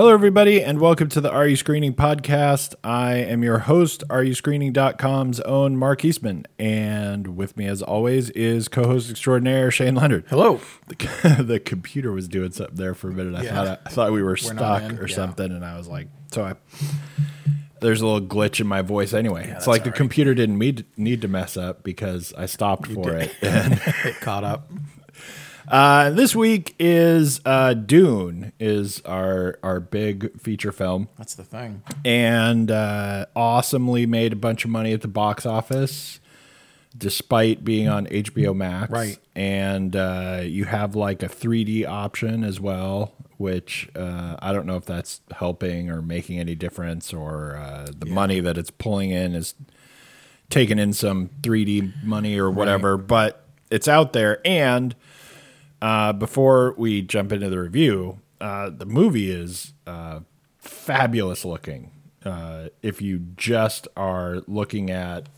Hello, everybody, and welcome to the Are You Screening podcast. I am your host, AreYouScreening.com's own Mark Eastman, and with me, as always, is co-host extraordinaire Shane Leonard. Hello. The, the computer was doing something there for a minute. I Yeah. thought I, thought we were, not stuck or yeah. something, and I was like, so I. There's a little glitch in my voice anyway. it's like the right. computer didn't need, need to mess up because I stopped for did. it. And It caught up. Uh, this week is uh, Dune is our our big feature film That's the thing. and uh, awesomely made a bunch of money at the box office despite being on HBO Max. Right. And uh, you have like a 3D option as well, which uh, I don't know if that's helping or making any difference or uh, the money that it's pulling in is taking in some 3D money or whatever, but it's out there. And uh, before we jump into the review, uh, the movie is uh, fabulous looking. Uh, if you just are looking at,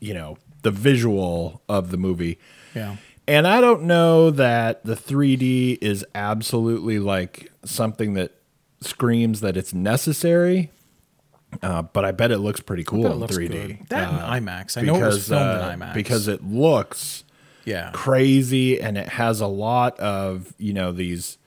you know, the visual of the movie. Yeah. And I don't know that the 3D is absolutely like something that screams that it's necessary. Uh, but I bet it looks pretty cool in 3D. good. That Uh, IMAX. I know it was filmed in IMAX. Because it looks Yeah. crazy and it has a lot of you know these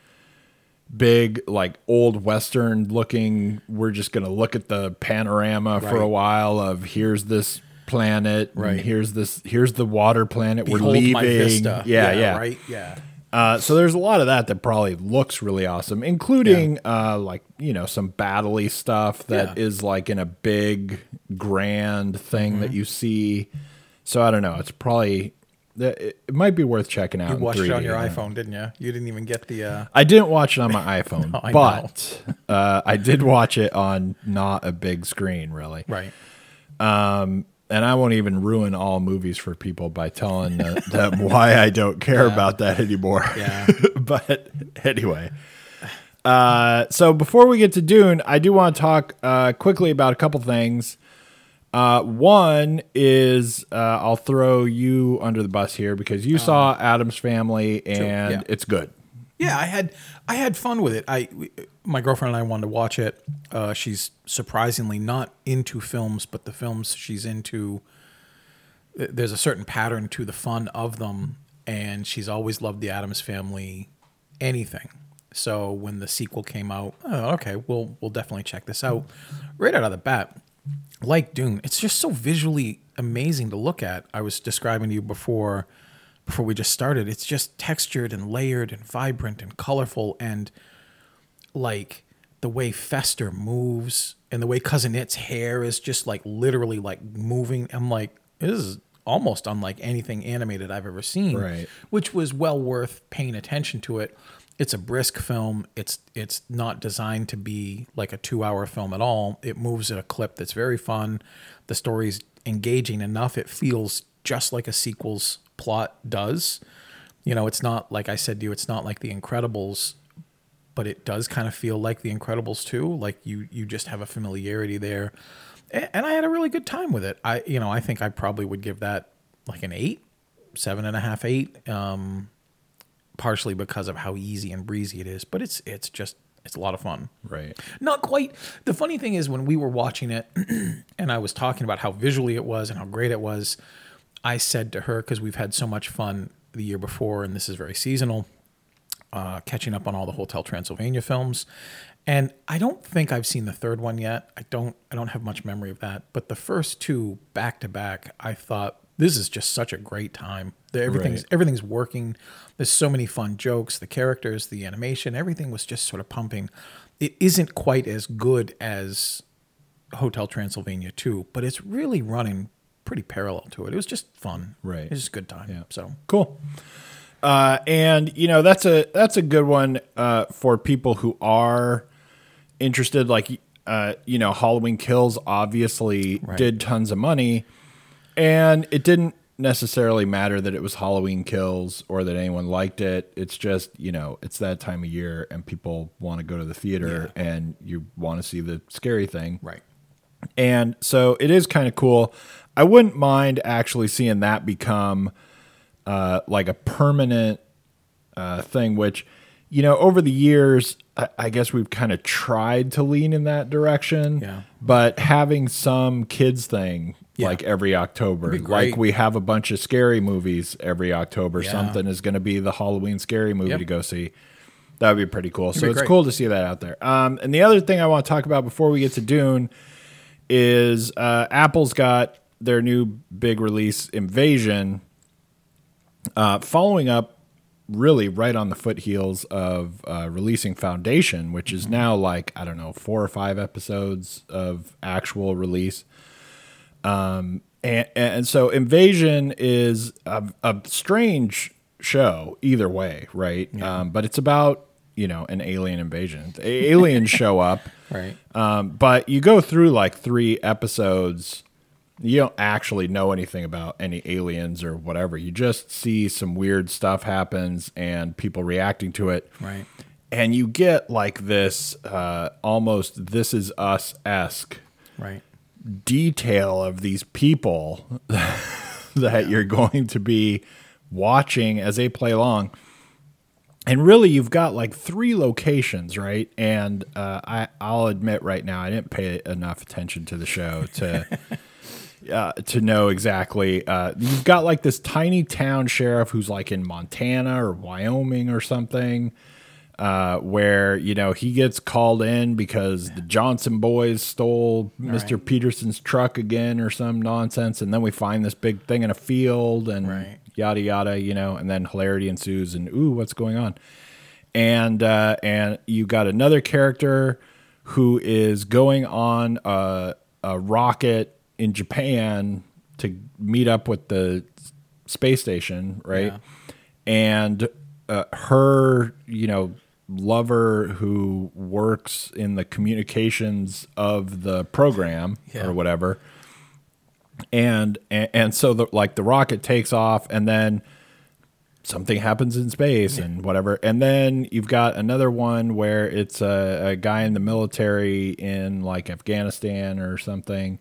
big like old western looking we're just going to look at the panorama for a while of here's this planet Right. here's this here's the water planet we're leaving vista. yeah yeah, Right. Yeah. Uh, so there's a lot of that that probably looks really awesome, including uh, like you know some battley stuff that is Yeah. like in a big grand thing that Mm-hmm. you see. So I don't know. It's probably it, it might be worth checking out. You watched it on your yeah. iPhone, didn't you? You didn't even get the. Uh, I didn't watch it on my iPhone, I but uh, I did watch it on not a big screen, really. right. And I won't even ruin all movies for people by telling uh, them why I don't care about that anymore. Yeah. but anyway. Uh, so before we get to Dune, I do want to talk uh, quickly about a couple things. Uh, one is uh, I'll throw you under the bus here because you saw Addams Family and yeah. it's good. Yeah, I had I had fun with it. I my girlfriend and I wanted to watch it. Uh, she's surprisingly not into films, but the films she's into, there's a certain pattern to the fun of them, and she's always loved the Addams Family, anything. So when the sequel came out, oh, okay, we'll we'll definitely check this out. Right out of the bat, like Dune, it's just so visually amazing to look at. I was describing to you before before we just started. It's just textured and layered and vibrant and colorful and like the way Fester moves and the way Cousin It's hair is just like literally like moving. I'm like, this is almost unlike anything animated I've ever seen. Right. Which was well worth paying attention to it. It's a brisk film. It's it's not designed to be like a two hour film at all. It moves at a clip that's very fun. The story's engaging enough. It feels just like a sequel's plot does. You know, it's not like I said to you, it's not like The Incredibles, but it does kind of feel like The Incredibles too. Like you you just have a familiarity there, and I had a really good time with it. I you know I think I probably would give that like an eight, seven and a half, eight. Um, partially because of how easy and breezy it is, but it's it's just it's a lot of fun. Right. Not quite. The funny thing is, when we were watching it and I was talking about how visually it was and how great it was, I said to her, because we've had so much fun the year before, and this is very seasonal, uh, catching up on all the Hotel Transylvania films. And I don't think I've seen the third one yet. I don't. I don't have much memory of that. But the first two back to back, I thought this is just such a great time. Everything's Right. everything's working. There's so many fun jokes. The characters, the animation, everything was just sort of pumping. It isn't quite as good as Hotel Transylvania 2, but it's really running pretty parallel to it. It was just fun. Right. It was just a good time. Yeah. So Cool. Uh, and you know that's a that's a good one uh, for people who are interested. Like uh, you know, Halloween Kills obviously Right. did tons of money, and it didn't necessarily matter that it was Halloween Kills or that anyone liked it. It's just, you know, it's that time of year and people want to go to the theater and you want to see the scary thing. Right. And so it is kind of cool. I wouldn't mind actually seeing that become uh, like a permanent uh, thing, which, you know, over the years, I, I guess we've kind of tried to lean in that direction. Yeah. But having some kids thing Yeah. like every October, That'd be great. like we have a bunch of scary movies every October, Yeah. something is going to be the Halloween scary movie Yep. to go see. That would be pretty cool. so it's great. cool to see that out there. Um, and the other thing I want to talk about before we get to Dune is uh, Apple's got their new big release, Invasion, uh, following up really right on the footheels of uh, releasing Foundation, which is now like, I don't know, four or five episodes of actual release. Um, and, and so Invasion is a, a strange show either way, right? Um, but it's about, you know, an alien invasion. The aliens show up. Right. Um, but you go through like three episodes, you don't actually know anything about any aliens or whatever. You just see some weird stuff happens and people reacting to it. Right. And you get like this uh, almost this is us esque Right. Detail of these people that you're going to be watching as they play along. And really, you've got like three locations, right? And uh, I, I'll admit right now, I didn't pay enough attention to the show to uh, to know exactly. Uh, you've got like this tiny town sheriff who's like in Montana or Wyoming or something, uh, where you know he gets called in because the Johnson boys stole Mr. Peterson's truck again or some nonsense, and then we find this big thing in a field and Right. yada yada, you know, and then hilarity ensues and ooh, what's going on? And uh, and you got another character who is going on a, a rocket in Japan to meet up with the space station, right? Yeah. And uh, her, you know, lover who works in the communications of the program Yeah. or whatever and and, and so the like the rocket takes off and then something happens in space and whatever and then you've got another one where it's a, a guy in the military in like afghanistan or something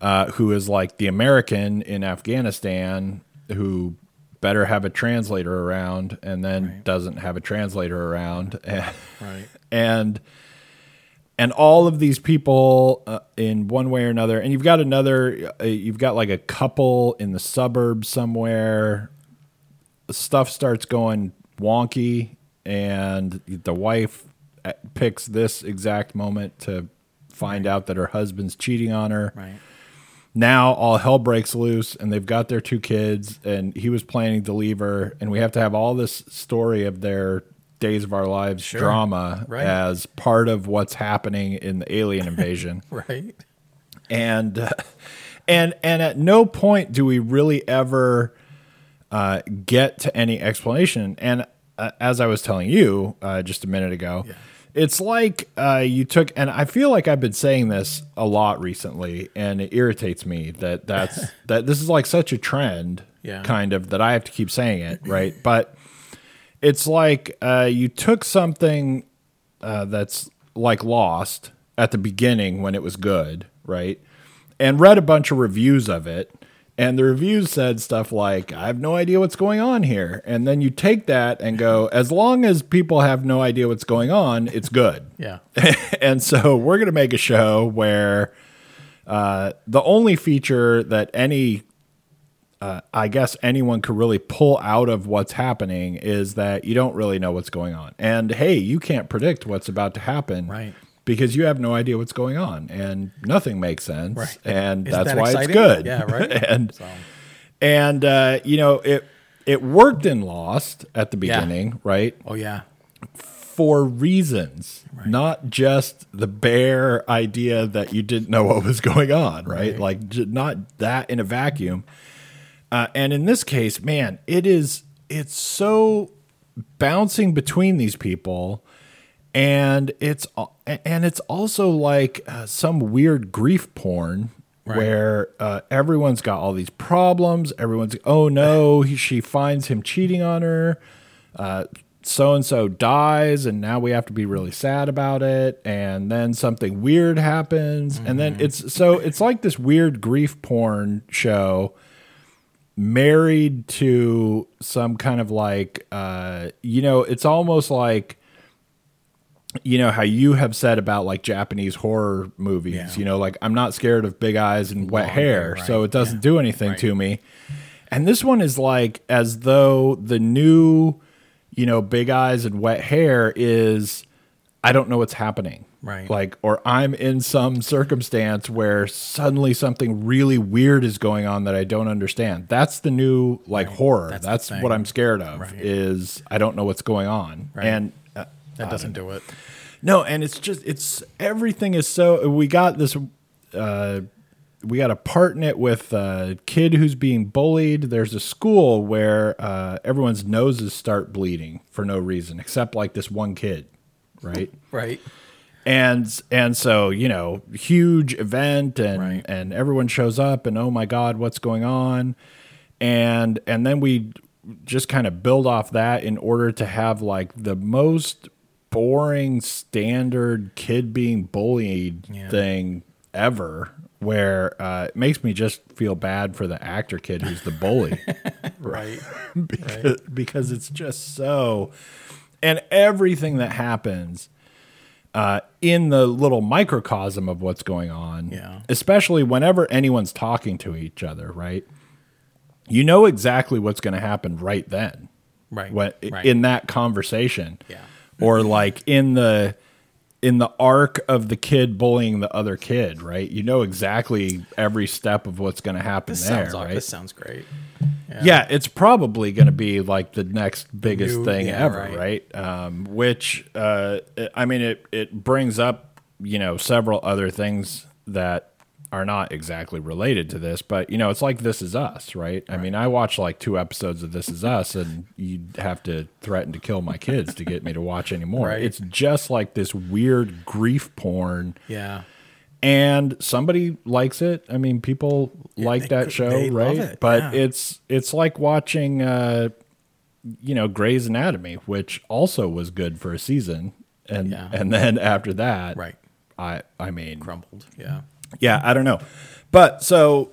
uh, who is like the american in afghanistan who better have a translator around and then Right. doesn't have a translator around Right. and and all of these people uh, in one way or another and you've got another uh, you've got like a couple in the suburbs somewhere stuff starts going wonky and the wife uh, picks this exact moment to find out that her husband's cheating on her Right. Now all hell breaks loose and they've got their two kids and he was planning to leave her and we have to have all this story of their days of our lives Sure. drama Right. as part of what's happening in the alien invasion Right. and uh, and and at no point do we really ever uh, get to any explanation and uh, as i was telling you uh, just a minute ago Yeah. It's like uh, you took and i feel like i've been saying this a lot recently and it irritates me that that's that this is like such a trend Yeah. kind of that i have to keep saying it right but it's like uh, you took something uh, that's like Lost at the beginning when it was good, right? And read a bunch of reviews of it. And the reviews said stuff like, I have no idea what's going on here. And then you take that and go, as long as people have no idea what's going on, it's good. Yeah. and so we're going to make a show where uh, the only feature that any, uh, I guess anyone could really pull out of what's happening is that you don't really know what's going on. And hey, you can't predict what's about to happen. Right. Because you have no idea what's going on and nothing makes sense. Right. And Isn't that's that why exciting? it's good. Yeah, right. and So, and uh, you know, it it worked in Lost at the Yeah. beginning, right? oh yeah. for reasons, not just the bare idea that you didn't know what was going on, right? Right. Like not that in a vacuum. Uh, and in this case, man, it is it's so bouncing between these people, and it's and it's also like uh, some weird grief porn where uh, everyone's got all these problems. Everyone's oh no, he, she finds him cheating on her. So and so dies, and now we have to be really sad about it. And then something weird happens, and then it's so it's like this weird grief porn show married to some kind of like uh you know it's almost like you know how you have said about like Japanese horror movies Yeah. you know like I'm not scared of big eyes and wet Long hair right. so it doesn't Yeah. do anything Right. to me and this one is like as though the new you know big eyes and wet hair is I don't know what's happening Right. like or I'm in some circumstance where suddenly something really weird is going on that I don't understand. That's the new like horror. That's That's, what. I'm scared of Right. is I don't know what's going on. Right. And That doesn't do it. no, and it's just it's everything is so we got this uh we got to partner it with a kid who's being bullied. There's a school where uh, everyone's noses start bleeding for no reason except like this one kid, right? Right. and and so you know huge event and Right. and everyone shows up and oh my god what's going on and and then we just kind of build off that in order to have like the most boring standard kid being bullied Yeah. thing ever where uh, it makes me just feel bad for the actor kid who's the bully Right. because, because it's just so and everything that happens uh, in the little microcosm of what's going on Yeah. especially whenever anyone's talking to each other right you know exactly what's going to happen right then Right. when, right. in that conversation Yeah. Or like in the in the arc of the kid bullying the other kid right you know exactly every step of what's going to happen this there sounds right this sounds great. yeah, it's probably going to be like the next biggest New- thing yeah, ever, right. right? Um, which uh, I mean, it it brings up you know several other things that are not exactly related to this, but you know, it's like This Is Us, right? I mean, I watched like two episodes of This Is Us, and you'd have to threaten to kill my kids to get me to watch anymore. Right. It's just like this weird grief porn Yeah. and somebody likes it. I mean, people like they that could- show, right? it, But yeah. it's it's like watching, uh, you know, Grey's Anatomy, which also was good for a season, and Yeah. and then after that, Right. I I mean, Crumbled. Yeah. Yeah, I don't know, but so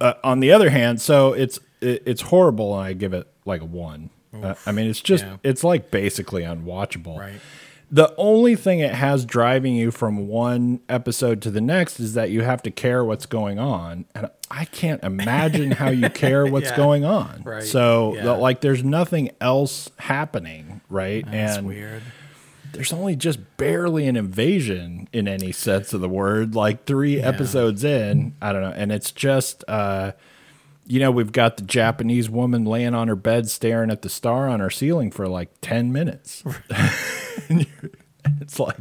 uh, on the other hand, so it's it, it's horrible, and I give it like a one. Uh, I mean, it's just yeah. it's like basically unwatchable. Right. The only thing it has driving you from one episode to the next is that you have to care what's going on, and I can't imagine how you care what's Yeah. going on. Right. So, Yeah. the- like, there's nothing else happening, right? That's and weird. There's only just barely an invasion in any sense of the word. Like three episodes in, I don't know, and it's just, uh, you know, we've got the Japanese woman laying on her bed staring at the star on her ceiling for like ten minutes. It's like,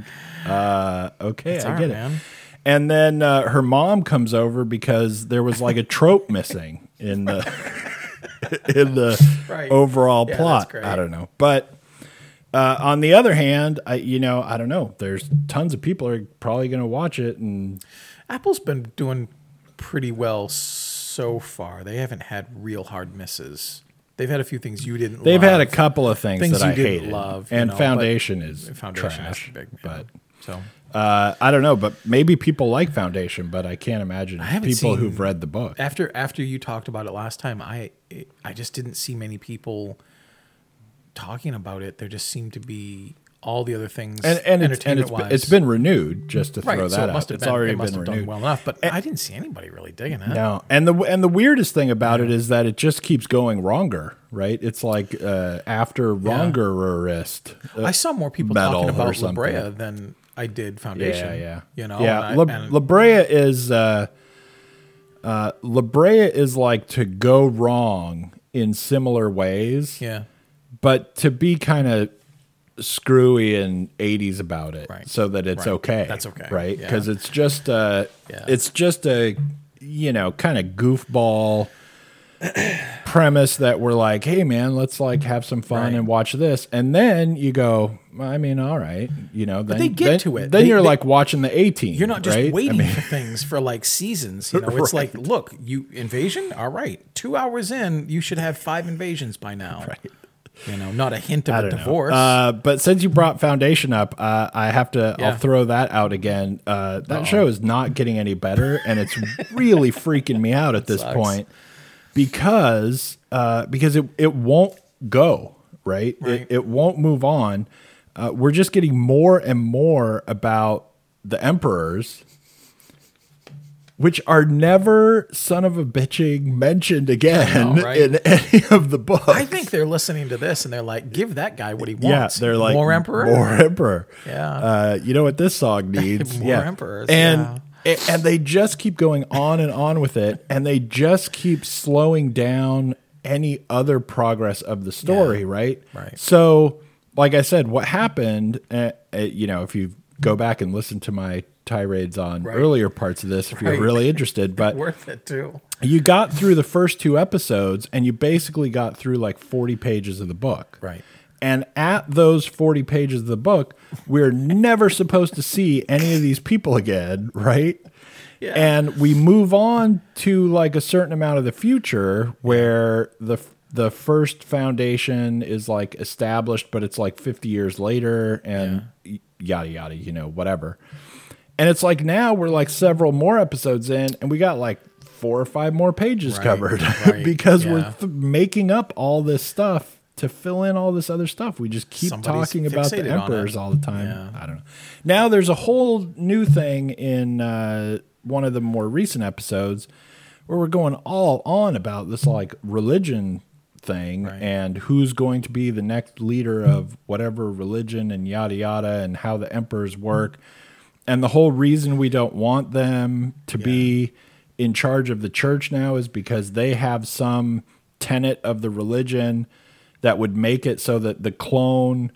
uh, okay, It's I get it. man. And then uh, her mom comes over because there was like a trope missing in the in the Right. overall Yeah, plot. I don't know, but uh, on the other hand, I you know I don't know. There's tons of people are probably going to watch it, and Apple's been doing pretty well so far. They haven't had real hard misses. They've had a few things you didn't. they've love. had a couple of things, Things that I didn't hated. love, and know, Foundation is Foundation trash. is big, but so uh, I don't know. But maybe people like Foundation, but I can't imagine haven't people seen- who've read the book. after after you talked about it last time, I I just didn't see many people talking about it. There just seemed to be all the other things and and it's, and it's, it's been renewed just to right. throw so that it must out. have It's been, already it must been have renewed. done well enough. But I didn't see anybody really digging it. No, and the and the weirdest thing about it is that it just keeps going wronger, right? It's like uh, after wrongerist. I saw more people talking about La. Brea than I did Foundation. Yeah, yeah, You know, yeah. and I- La, and- La Brea is uh, uh, La Brea is like to go wrong in similar ways, yeah, but to be kind of screwy and 80s about it Right. so that it's Right. okay That's okay. right Yeah. because it's just uh Yeah. it's just a you know kind of goofball premise that we're like, hey man, let's like have some fun Right. and watch this, and then you go, I mean, all right, you know, then they get then- to it. Then They- you're they- like watching the A Team. You're not just right? I waiting mean, for things for like seasons. You know, it's like, look, you invasion. All right, two hours in, you should have five invasions by now. Right. You know, not a hint of a divorce. Uh, but since you brought Foundation up, uh, I have to. Yeah. I'll throw that out again. Uh, that show is not getting any better, and it's really freaking me out at this Sucks. point because uh, because it it won't go right. Right. It, it won't move on. Uh, we're just getting more and more about the emperors. Which are never son of a bitching mentioned again know, right? in any of the books. I think they're listening to this and they're like, give that guy what he wants. Yeah, they're like more emperor. more emperor. Yeah. uh, you know what this song needs? More yeah. emperors, and a- and they just keep going on and on with it, and they just keep slowing down any other progress of the story, Yeah. right? Right. So, like I said, what happened? Uh, uh, you know, if you go back and listen to my tirades on Right. earlier parts of this, if you're really interested, but Worth it too. you got through the first two episodes, and you basically got through like 40 pages of the book. Right. And at those 40 pages of the book, we're never supposed to see any of these people again, right? Yeah. And we move on to like a certain amount of the future where the the first foundation is like established, but it's like 50 years later and y- yada yada, you know, whatever. And it's like now we're like several more episodes in and we got like four or five more pages Right, covered right, because we're th- making up all this stuff to fill in all this other stuff. We just keep Somebody's talking about the emperors all the time. Yeah. I don't know. Now there's a whole new thing in uh, one of the more recent episodes where we're going all on about this like religion thing Right. and who's going to be the next leader of whatever religion and yada yada and how the emperors work. And the whole reason we don't want them to be in charge of the church now is because they have some tenet of the religion that would make it so that the clone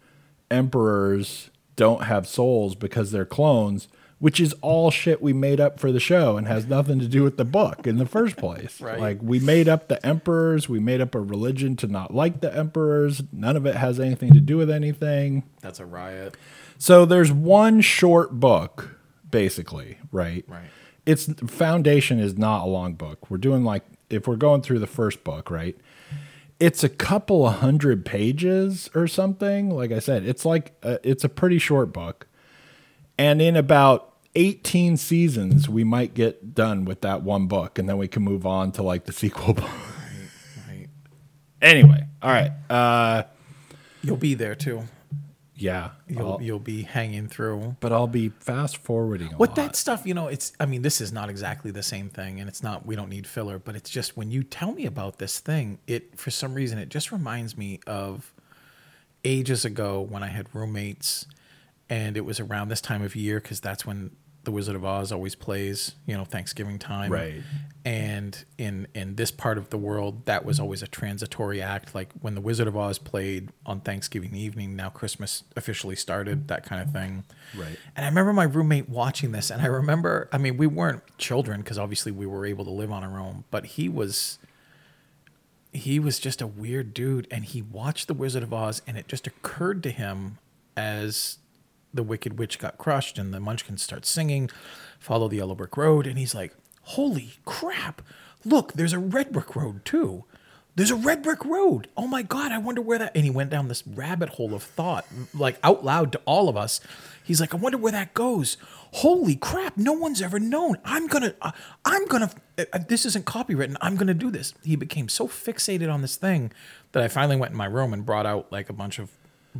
emperors don't have souls because they're clones, which is all shit we made up for the show and has nothing to do with the book in the first place. Right. Like we made up the emperors, we made up a religion to not like the emperors. None of it has anything to do with anything. That's a riot. So there's one short book, basically, right? Right. It's Foundation is not a long book. We're doing like if we're going through the first book, right? It's a couple of hundred pages or something. Like I said, it's like a, it's a pretty short book, and in about 18 seasons, we might get done with that one book, and then we can move on to like the sequel book. Right. anyway, all right. Uh, You'll be there too. Yeah, You'll I'll- you'll be hanging through. but I'll be fast forwarding. What that stuff, you know, it's I mean, this is not exactly the same thing and it's not we don't need filler, but it's just when you tell me about this thing, it for some reason it just reminds me of ages ago when I had roommates and it was around this time of year cuz that's when The Wizard of Oz always plays, you know, Thanksgiving time. Right. And in in this part of the world, that was always a transitory act. Like when The Wizard of Oz played on Thanksgiving evening, now Christmas officially started, that kind of thing. Right. And I remember my roommate watching this, and I remember, I mean, we weren't children because obviously we were able to live on our own, but he was. He was just a weird dude, and he watched The Wizard of Oz, and it just occurred to him as the Wicked Witch got crushed and the Munchkins start singing, "Follow the Yellow Brick Road," and he's like, "Holy crap! Look, there's a red brick road too. There's a red brick road. Oh my god, I wonder where that." And he went down this rabbit hole of thought, like out loud to all of us. He's like, "I wonder where that goes." Holy crap! No one's ever known. I'm gonna, uh, I'm gonna. Uh, uh, this isn't copywritten. I'm gonna do this. He became so fixated on this thing that I finally went in my room and brought out like a bunch of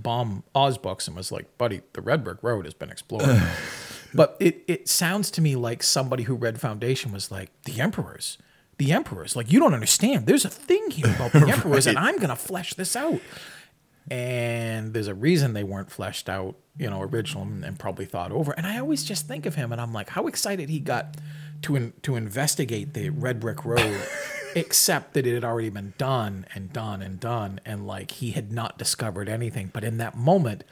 Baum Oz books and was like, buddy, the Red Brick Road has been explored. but it, it sounds to me like somebody who read Foundation was like, the Emperors, the Emperors. Like, you don't understand. There's a thing here about the Emperors, and I'm going to flesh this out. And there's a reason they weren't fleshed out, you know, original and, and probably thought over. And I always just think of him and I'm like, how excited he got to in, to investigate the Red Brick Road, except that it had already been done and done and done, and like he had not discovered anything. But in that moment,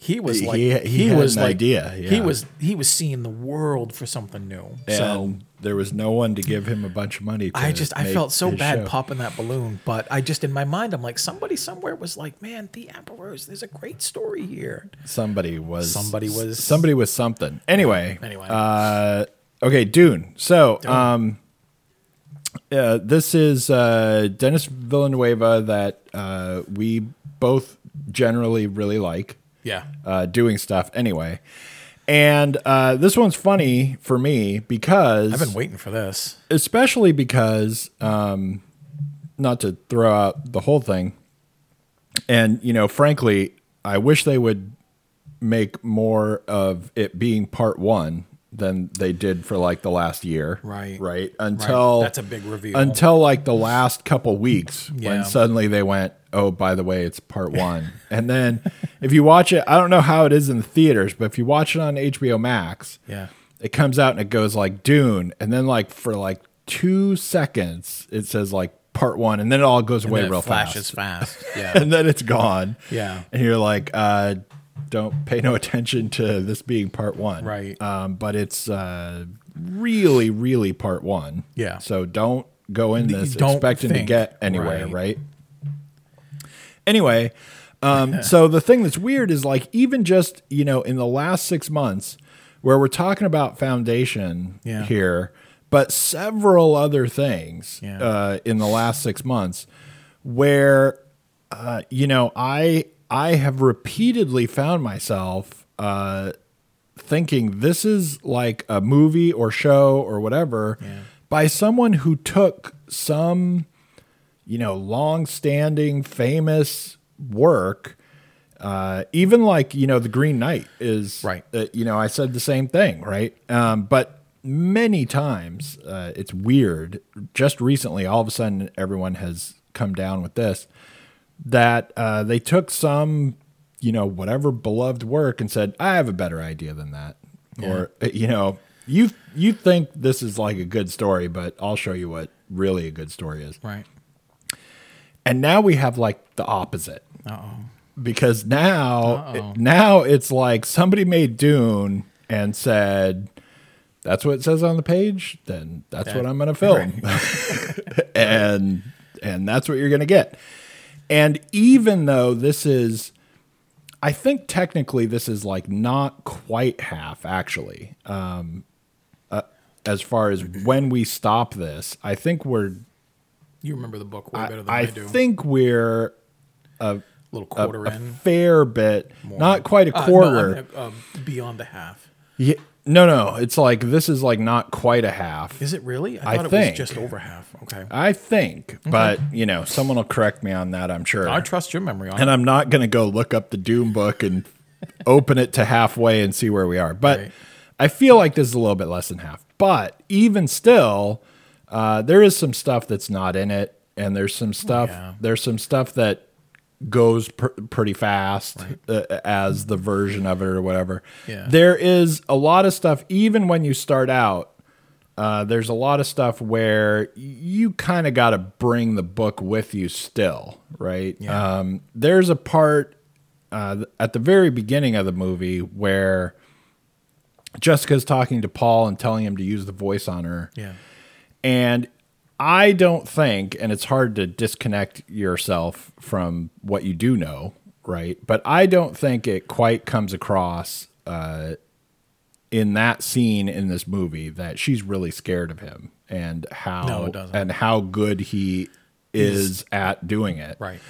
he was like He- he, he had was an like idea, He was he was seeing the world for something new. so there was no one to give him a bunch of money. To I just I felt so bad show. popping that balloon, but I just in my mind I'm like somebody somewhere was like, man, the emperors. There's a great story here. Somebody was Somebody was- somebody was something. Anyway. Anyway. Uh, okay, Dune. So, um, uh, this is uh, Denis Villeneuve that uh, we both generally really like Yeah. uh, doing stuff anyway. And uh, this one's funny for me because I've been waiting for this. especially because um, not to throw out the whole thing and you know frankly i wish they would make more of it being part one than they did for like the last year Right. right until That's a big reveal. until like the last couple weeks Yeah. when suddenly they went oh by the way it's part one and then if you watch it i don't know how it is in the theaters but if you watch it on hbo max Yeah. it comes out and it goes like Dune, and then like for like two seconds it says like part one, and then it all goes away Then it real flashes fast, fast. Yeah. and then it's gone. Yeah. and you're like, uh, don't pay no attention to this being part one, Right. Um, but it's uh, really, really part one. Yeah. So don't go in this don't expecting to get anywhere, right. right? Anyway, um, so the thing that's weird is like even just you know in the last six months, where we're talking about foundation Yeah. here, but several other things Yeah. uh, in the last six months, where uh, you know I I have repeatedly found myself uh, thinking this is like a movie or show or whatever Yeah. by someone who took some you know, long-standing, famous work. Uh, even like you know, the Green Knight is Right. Uh, you know, I said the same thing, right? Um, but many times uh, it's weird. Just recently, all of a sudden, everyone has come down with this that uh, they took some, you know, whatever beloved work and said, "I have a better idea than that," or uh, you know, you you think this is like a good story, but I'll show you what really a good story is. right. And now we have like the opposite. Oh. because now now it's like somebody made Dune and said that's what it says on the page then that's That- what I'm going to film and and that's what you're going to get and even though this is I think technically this is like not quite half actually um uh, as far as when we stop this I think we're You remember the book way better than I, I, I do. think we're a little quarter a in. A fair bit, not quite a Uh, no, quarter. I'm, uh, beyond the half. Yeah, no, no, it's like this is like not quite a half. Is it really? I thought it think. was just over half. Okay. I think, but you know, someone will correct me on that. I'm sure. I trust your memory on and it. I'm not going to go look up the Dune book and open it to halfway and see where we are. But Right. I feel like this is a little bit less than half. But even still, uh, there is some stuff that's not in it, and there's some stuff. yeah. There's some stuff that goes pr- pretty fast uh, as the version of it or whatever. Yeah. There is a lot of stuff, even when you start out. Uh, there's a lot of stuff where you kind of got to bring the book with you still, right? Yeah. Um, there's a part uh, at the very beginning of the movie where Jessica's talking to Paul and telling him to use the voice on her. yeah. And I don't think, and it's hard to disconnect yourself from what you do know, right? But I don't think it quite comes across uh, in that scene in this movie that she's really scared of him and how No, and how good he is at doing it Right.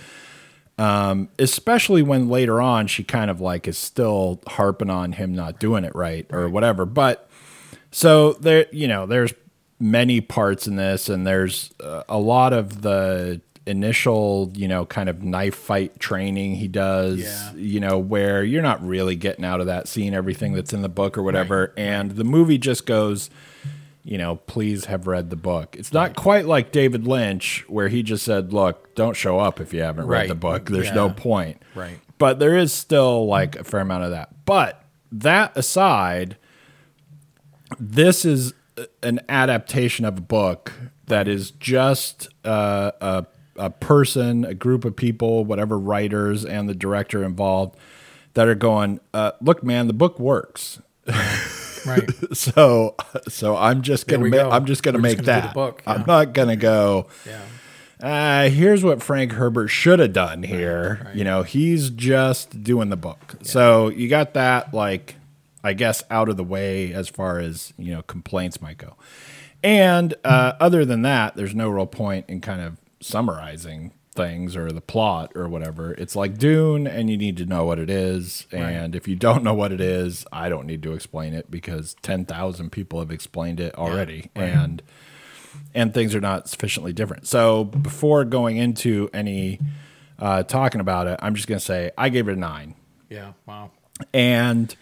especially when later on she kind of like is still harping on him not doing it right or whatever. But so there, you know, there's many parts in this, and there's uh, a lot of the initial, you know, kind of knife fight training he does, Yeah. you know, where you're not really getting out of that scene everything that's in the book or whatever. And the movie just goes, you know, please have read the book. It's not quite like David Lynch, where he just said, look, don't show up if you haven't read the book. There's no point. Right. But there is still like a fair amount of that. But that aside, this is an adaptation of a book that is just uh, a, a person, a group of people, whatever writers and the director involved, that are going, uh, look, man, the book works. Right. so so I'm just gonna ma- go. I'm just gonna We're make just gonna that. book, I'm not gonna go. Yeah. Uh, here's what Frank Herbert should have done here. right. You know, he's just doing the book. So you got that, like, I guess, out of the way as far as you know complaints might go. And uh, other than that, there's no real point in kind of summarizing things or the plot or whatever. It's like Dune, and you need to know what it is. And if you don't know what it is, I don't need to explain it because ten thousand people have explained it already, and and things are not sufficiently different. So before going into any uh, talking about it, I'm just going to say I gave it a nine. Yeah. Wow. And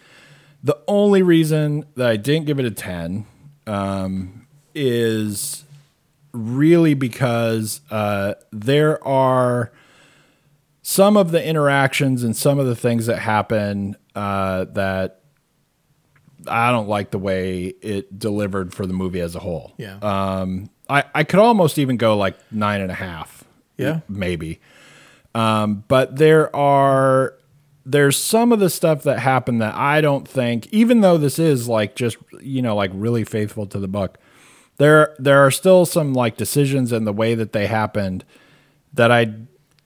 the only reason that I didn't give it a 10 um, is really because uh, there are some of the interactions and some of the things that happen uh, that I don't like the way it delivered for the movie as a whole. Yeah. Um, I, I could almost even go like nine and a half. Yeah. Maybe. Um, but there are there's some of the stuff that happened that I don't think, even though this is like just you know like really faithful to the book, there there are still some like decisions in the way that they happened that I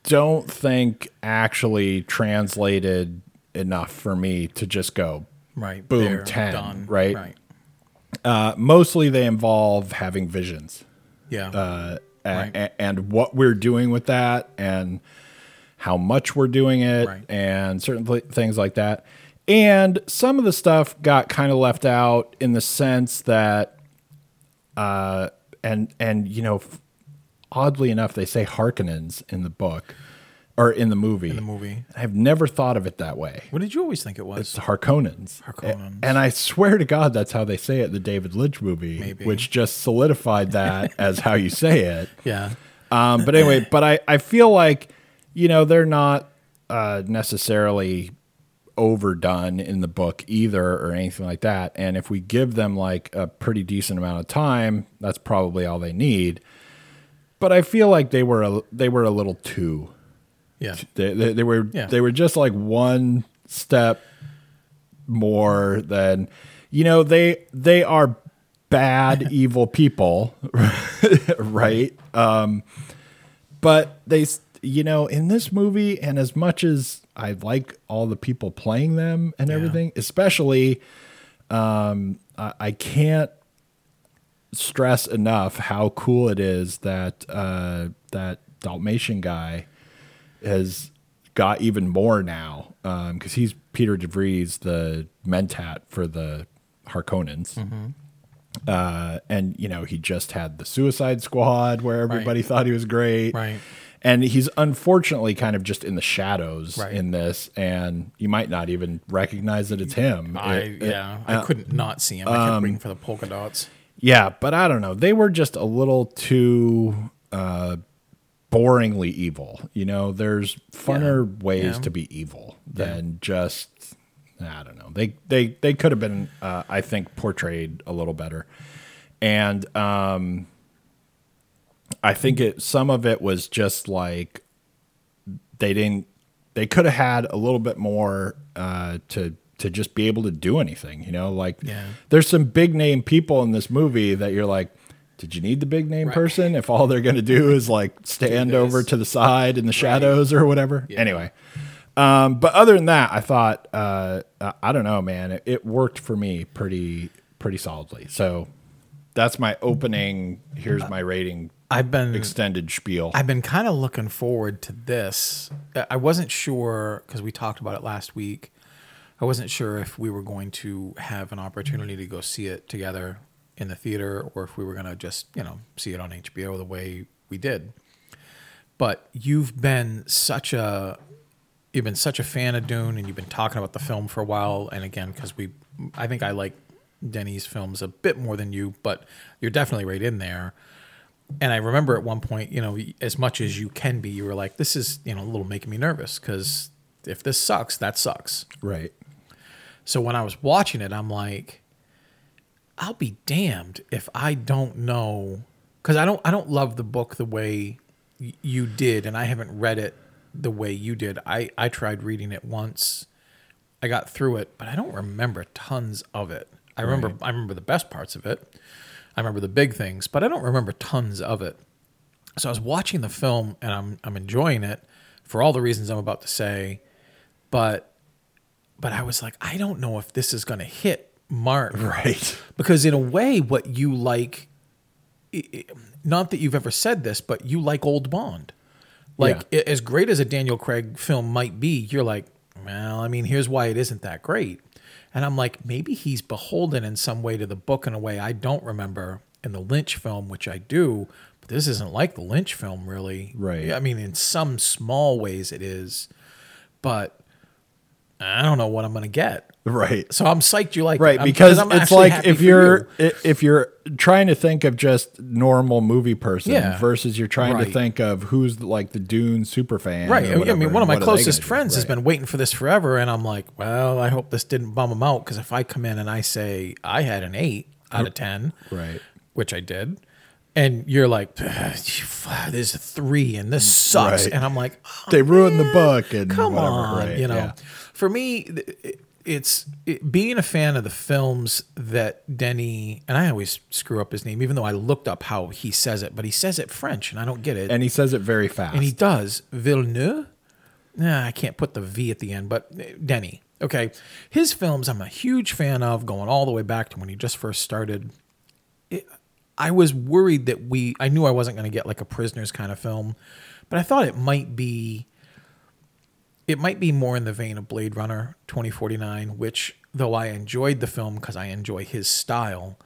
don't think actually translated enough for me to just go Right. Boom, there, 10, Done. right? Right. uh, mostly they involve having visions Yeah. uh, a- Right. and what we're doing with that and how much we're doing it Right. and certain th- things like that. And some of the stuff got kind of left out in the sense that, uh, and and you know, f- oddly enough, they say Harkonnens in the book or in the movie. in the movie. I've never thought of it that way. What did you always think it was? It's Harkonnens. Harkonnens. And I swear to God, that's how they say it in the David Lynch movie, Maybe. which just solidified that as how you say it. yeah. Um, but anyway, but I, I feel like, you know, they're not uh, necessarily overdone in the book either or anything like that. And if we give them like a pretty decent amount of time, that's probably all they need. But I feel like they were a, they were a little too Yeah. they, they, they were Yeah. they were just like one step more than you know they they are bad evil people right um but they you know in this movie and as much as i like all the people playing them and Yeah. everything especially um I, I can't stress enough how cool it is that uh that dalmatian guy has got even more now because he's Piter De Vries, the mentat for the Harkonnens. Uh, and you know he just had the Suicide Squad where everybody thought he was great, Right. And he's unfortunately kind of just in the shadows Right. in this, and you might not even recognize that it's him. I It- it- yeah. I couldn't not see him. I kept waiting for the polka dots. yeah, but I don't know. They were just a little too uh, boringly evil. You know, there's funner ways Yeah. to be evil than just. I don't know. They they they could have been, uh, I think, portrayed a little better, and um, I think it. Some of it was just like they didn't. They could have had a little bit more uh, to to just be able to do anything. You know, like Yeah. there's some big name people in this movie that you're like, did you need the big name Right. person if all they're going to do is like stand over to the side in the shadows or whatever? Yeah. Anyway, um, but other than that, I thought uh, uh, I don't know, man. It, it worked for me pretty pretty solidly. So that's my opening. Here's my rating. I've been Extended spiel. I've been kind of looking forward to this. I- wasn't sure because we talked about it last week. I wasn't sure if we were going to have an opportunity to go see it together in the theater or if we were going to just, you know, see it on HBO the way we did. But you've been such a you've been such a fan of Dune and you've been talking about the film for a while and again cuz we I think I like Denny's films a bit more than you, but you're definitely right in there and I remember at one point, you know, as much as you can be, you were like, "This is, you know, a little making me nervous because if this sucks, that sucks." right. So when I was watching it, I'm like, "I'll be damned if I don't know," because I don't, I don't love the book the way y- you did, and I haven't read it the way you did. I, I tried reading it once I got through it, but I don't remember tons of it. I remember Right. I remember the best parts of it. I remember the big things, but I don't remember tons of it. So I was watching the film and I'm I'm enjoying it for all the reasons I'm about to say, but but I was like, I don't know if this is going to hit mark Right. because in a way what you like not that you've ever said this but you like old bond like Yeah. as great as a daniel craig film might be you're like well i mean here's why it isn't that great and i'm like maybe he's beholden in some way to the book in a way i don't remember in the lynch film which i do but this isn't like the lynch film really Right. i mean in some small ways it is but i don't know what i'm gonna get Right. so I'm psyched you like it. Right, I'm- because I'm it's like if you're you. if you're trying to think of just normal movie person Yeah. versus you're trying Right. to think of who's like the Dune super fan. Right. or I mean, one of my what are they closest friends has been waiting for this forever, and I'm like, well, I hope this didn't bum him out because if I come in and I say I had an eight out of ten, Right. which I did, and you're like, there's a three and this sucks, Right. and I'm like, oh, They ruined the book and come whatever, on, right, you know. yeah. For me, it's it, being a fan of the films that Denny and I always screw up his name, even though I looked up how he says it, but he says it French, and I don't get it. And he says it very fast. And he does. Villeneuve? Nah, I can't put the V at the end, but uh, Denny. Okay. His films I'm a huge fan of, going all the way back to when he just first started. It, I was worried that we, I knew I wasn't going to get like a Prisoners kind of film, but I thought it might be, it might be more in the vein of Blade Runner 2049, which though I enjoyed the film because I enjoy his style,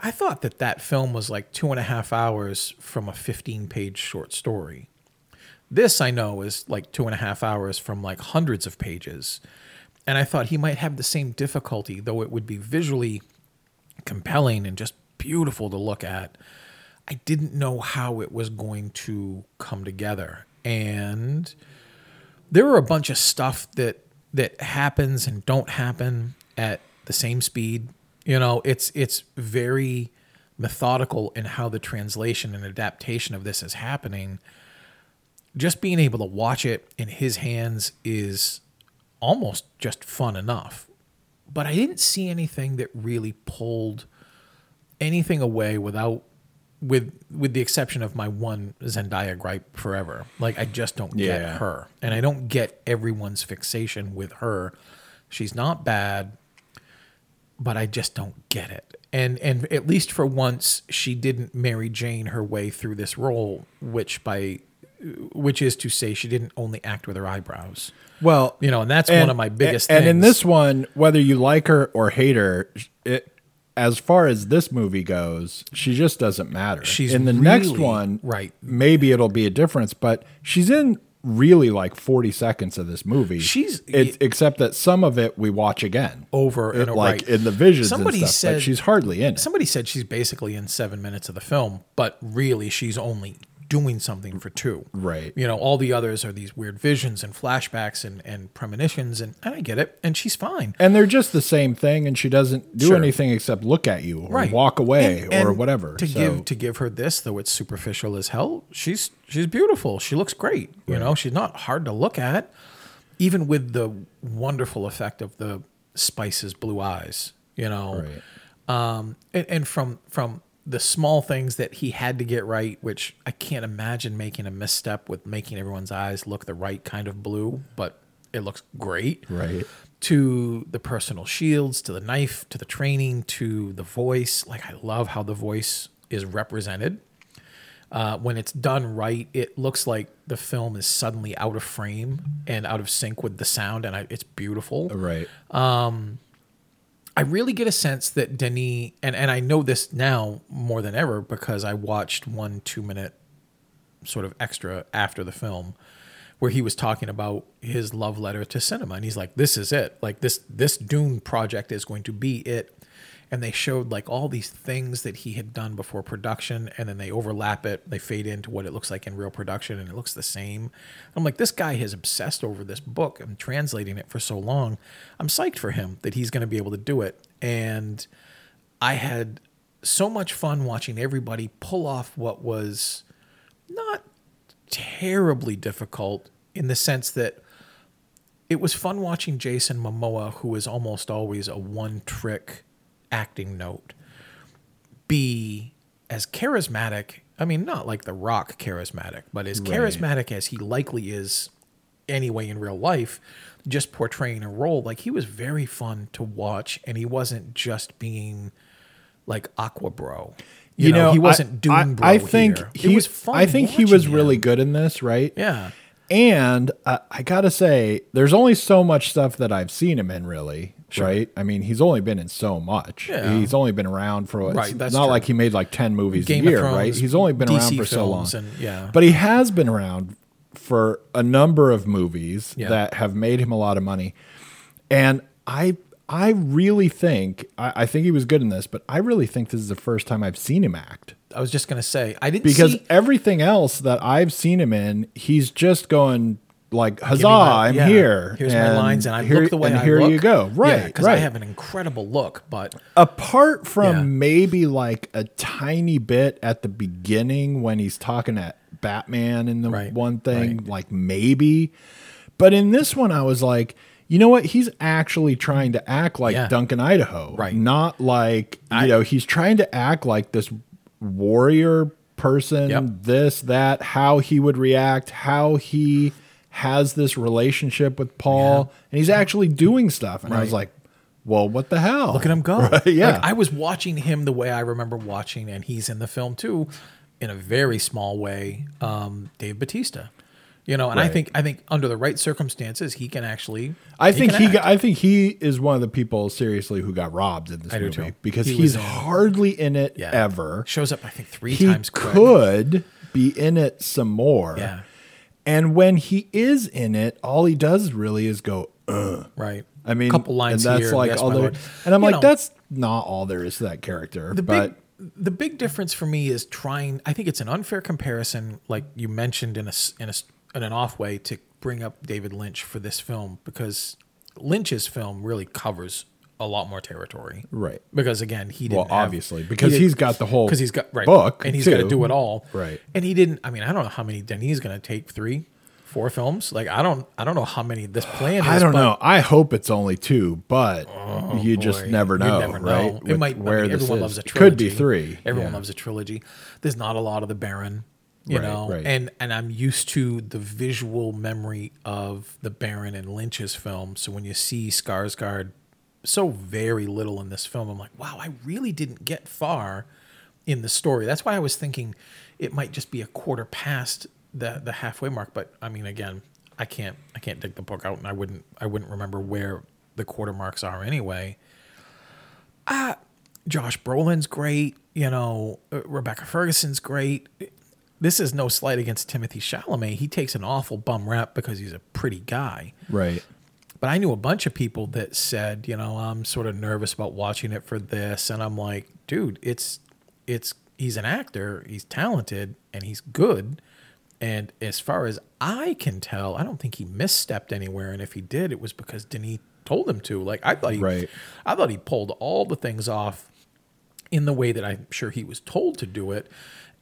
I thought that that film was like two and a half hours from a 15 page short story. This I know is like two and a half hours from like hundreds of pages. And I thought he might have the same difficulty, though it would be visually compelling and just beautiful to look at. I didn't know how it was going to come together. And there are a bunch of stuff that that happens and don't happen at the same speed. You know, it's it's very methodical in how the translation and adaptation of this is happening. Just being able to watch it in his hands is almost just fun enough. But I didn't see anything that really pulled anything away without with with the exception of my one Zendaya gripe forever. Like I just don't Yeah. get her. And I don't get everyone's fixation with her. She's not bad, but I just don't get it. And and at least for once she didn't Mary Jane her way through this role, which by which is to say she didn't only act with her eyebrows. Well, You know, and that's one of my biggest And in this one, whether you like her or hate her, it as far as this movie goes, she just doesn't matter. She's in the next one, right. Maybe it'll be a difference, but she's in really like forty seconds of this movie. She's- it's, except that some of it we watch again Over and It- like right. in the visions Somebody stuff. said- she's hardly in it. Somebody said she's basically in seven minutes of the film, but really she's only doing something for two. Right. You know, all the others are these weird visions and flashbacks and, and premonitions, and, and I get it, and she's fine. and they're just the same thing, and she doesn't do Sure. anything except look at you or Right. walk away And- or and whatever. To So- give to give her this, though it's superficial as hell, she's she's beautiful. She looks great. You know, she's not hard to look at, even with the wonderful effect of the spices blue eyes. You know, Right. um, and, and from from the small things that he had to get right, which I can't imagine making a misstep with making everyone's eyes look the right kind of blue, but it looks great. Right. To the personal shields, to the knife, to the training, to the voice. Like I love how the voice is represented. Uh, when it's done right, it looks like the film is suddenly out of frame and out of sync with the sound, and I, it's beautiful. right. I really get a sense that Denis, and, and I know this now more than ever because I watched one two minute sort of extra after the film where he was talking about his love letter to cinema. And he's like, this is it. Like this, this Dune project is going to be it. And they showed like all these things that he had done before production, and then they overlap it. They fade into what it looks like in real production, and it looks the same. I'm like, this guy has obsessed over this book and translating it for so long. I'm psyched for him that he's going to be able to do it. And I had so much fun watching everybody pull off what was not terribly difficult in the sense that it was fun watching Jason Momoa, who is almost always a one trick acting note, be as charismatic. I mean, not like The Rock charismatic, but as charismatic as he likely is anyway in real life, just portraying a role. Like he was very fun to watch, and he wasn't just being like Aqua Bro. You, know, he wasn't I- Doom I, Bro. I think here. he it was fun. I think he was really good in this, right? Yeah. And uh, I gotta say, there's only so much stuff that I've seen him in, really. Right? I mean, he's only been in so much. Yeah. He's only been around for Right, It's that's not true. like he made like ten movies Game a year, Thrones, right? He's only been around for so long. and- yeah. But he has been around for a number of movies Yeah. that have made him a lot of money. And I I really think I, I think he was good in this, but I really think this is the first time I've seen him act I was just gonna say I didn't because see, everything else that I've seen him in, he's just going like, "Huzzah! My- I'm yeah, here. Here's my lines, and I here, look the way and I here look. you go. Right, because right. I have an incredible look, but Apart from Yeah. maybe like a tiny bit at the beginning when he's talking at Batman in the Right, one thing, right. like maybe. But in this one, I was like, you know what? He's actually trying to act like Yeah. Duncan Idaho, Right. Not like you I- know, he's trying to act like this warrior person. Yep. This, that, how he would react, how he has this relationship with Paul, and he's actually doing stuff. And I was like, well, what the hell? look at him go. Right, yeah. Like, I was watching him the way I remember watching, and he's in the film too, in a very small way. Um, Dave Batista, you know, and I think I think under the right circumstances, he can actually. I think he got, I think he is one of the people seriously who got robbed in this I movie because He he's in- hardly in it Yeah. ever. shows up. I think three He times. quick. could be in it some more. Yeah. And when he is in it, all he does really is go, Ugh. Right. I mean, a couple lines and that's here. like yes, all. And I'm You like, know, that's not all there is to that character. the but big the big difference for me is trying i think it's an unfair comparison like you mentioned in a in a in an off way to bring up david lynch for this film because lynch's film really covers a lot more territory Right. because again he didn't Well, have- obviously, he because didn't- he's got the whole because he's got right book, and he's got to do it all Right. and he didn't i mean i don't know how many denny's going to take three four films like i don't i don't know how many this plan is I don't know. I hope it's only two, but oh, you just boy, never you know, never know. It might. where I mean, everyone is. loves a It trilogy. Could be three. Everyone Yeah. loves a trilogy. There's not a lot of the Baron, you Right, know, right. and and I'm used to the visual memory of the Baron and Lynch's film. So when you see Skarsgård so very little in this film, I'm like, wow, I really didn't get far in the story. That's why I was thinking it might just be a quarter past the the halfway mark. But I mean, again, I can't I can't dig the book out, and I wouldn't I wouldn't remember where the quarter marks are anyway. Ah, Josh Brolin's great. You know, uh, Rebecca Ferguson's great. This is no slight against Timothée Chalamet. He takes an awful bum rap because he's a pretty guy. Right. But I knew a bunch of people that said, you know, I'm sort of nervous about watching it for this, and I'm like, dude, it's it's he's an actor, he's talented, and he's good. And as far as I can tell, I don't think he misstepped anywhere. And if he did, it was because Denis told him to. Like I thought he, Right. I thought he pulled all the things off in the way that I'm sure he was told to do it.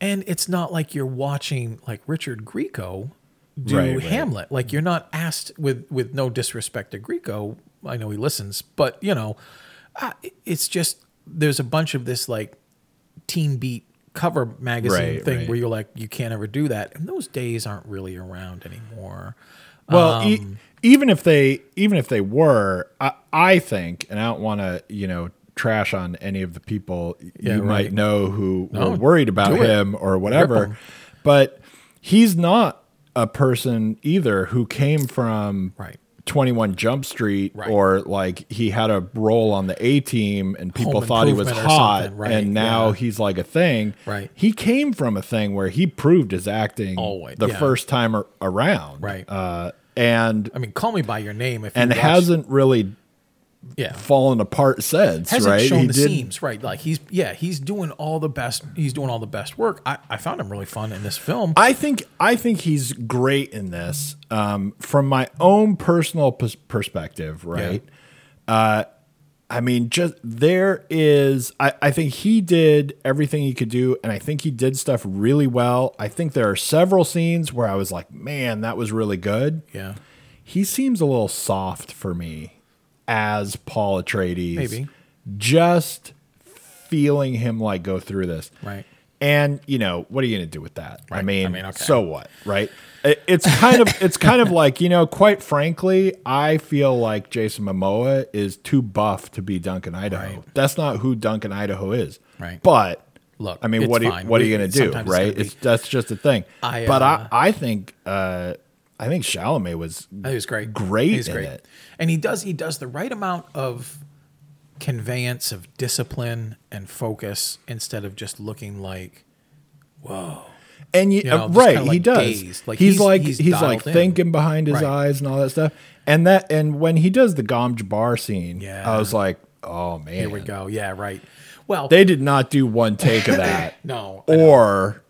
And it's not like you're watching like Richard Grieco do Right, right. Hamlet. Like you're not asked with with no disrespect to Grieco. I know he listens, but you know, uh, it's just there's a bunch of this like teen beat cover magazine Right, thing right. where you're like you can't ever do that, and those days aren't really around anymore. Well, e- Um, even if they even if they were, I, I think, and I don't want to, you know, trash on any of the people Yeah, you might know who No, were worried about him or whatever, but he's not a person either who came from Right. 21 Jump Street Right. or like he had a role on the A team and people Home thought he was hot right, and now yeah. he's like a thing. Right. He came from a thing where he proved his acting Always, the yeah. first time around. Right. Uh, and I mean, call me by your name if you and hasn't really yeah fallen apart since, hasn't right? shown he the didn't- seams right like he's yeah he's doing all the best he's doing all the best work I, I found him really fun in this film I think I think he's great in this. Um, from my own personal pers- perspective, right? Uh, I mean, just there is. I, I think he did everything he could do, and I think he did stuff really well. I think there are several scenes where I was like, "Man, that was really good." yeah he seems a little soft for me as Paul Atreides. Maybe. Just feeling him like go through this. Right. And you know what are you going to do with that? I mean, I mean, okay. so what, right? It's kind of it's kind of like you know, quite frankly, I feel like Jason Momoa is too buff to be Duncan Idaho. Right. That's not who Duncan Idaho is. Right. But Look, I mean, what are you, what are you going to do, right? be- It's that's just a thing. I, but uh, I I think uh, I think Chalamet was He was great. great He's great. it. And he does he does the right amount of conveyance of discipline and focus instead of just looking like whoa. And you, You know, uh, right, kinda he does. Like, he's, he's- like he's he's, like in. thinking behind his Right. eyes and all that stuff. And that and when he does the Gom Jabbar scene, Yeah. I was like, oh man, here we go. Yeah, right. Well, They did not do one take of that. no, or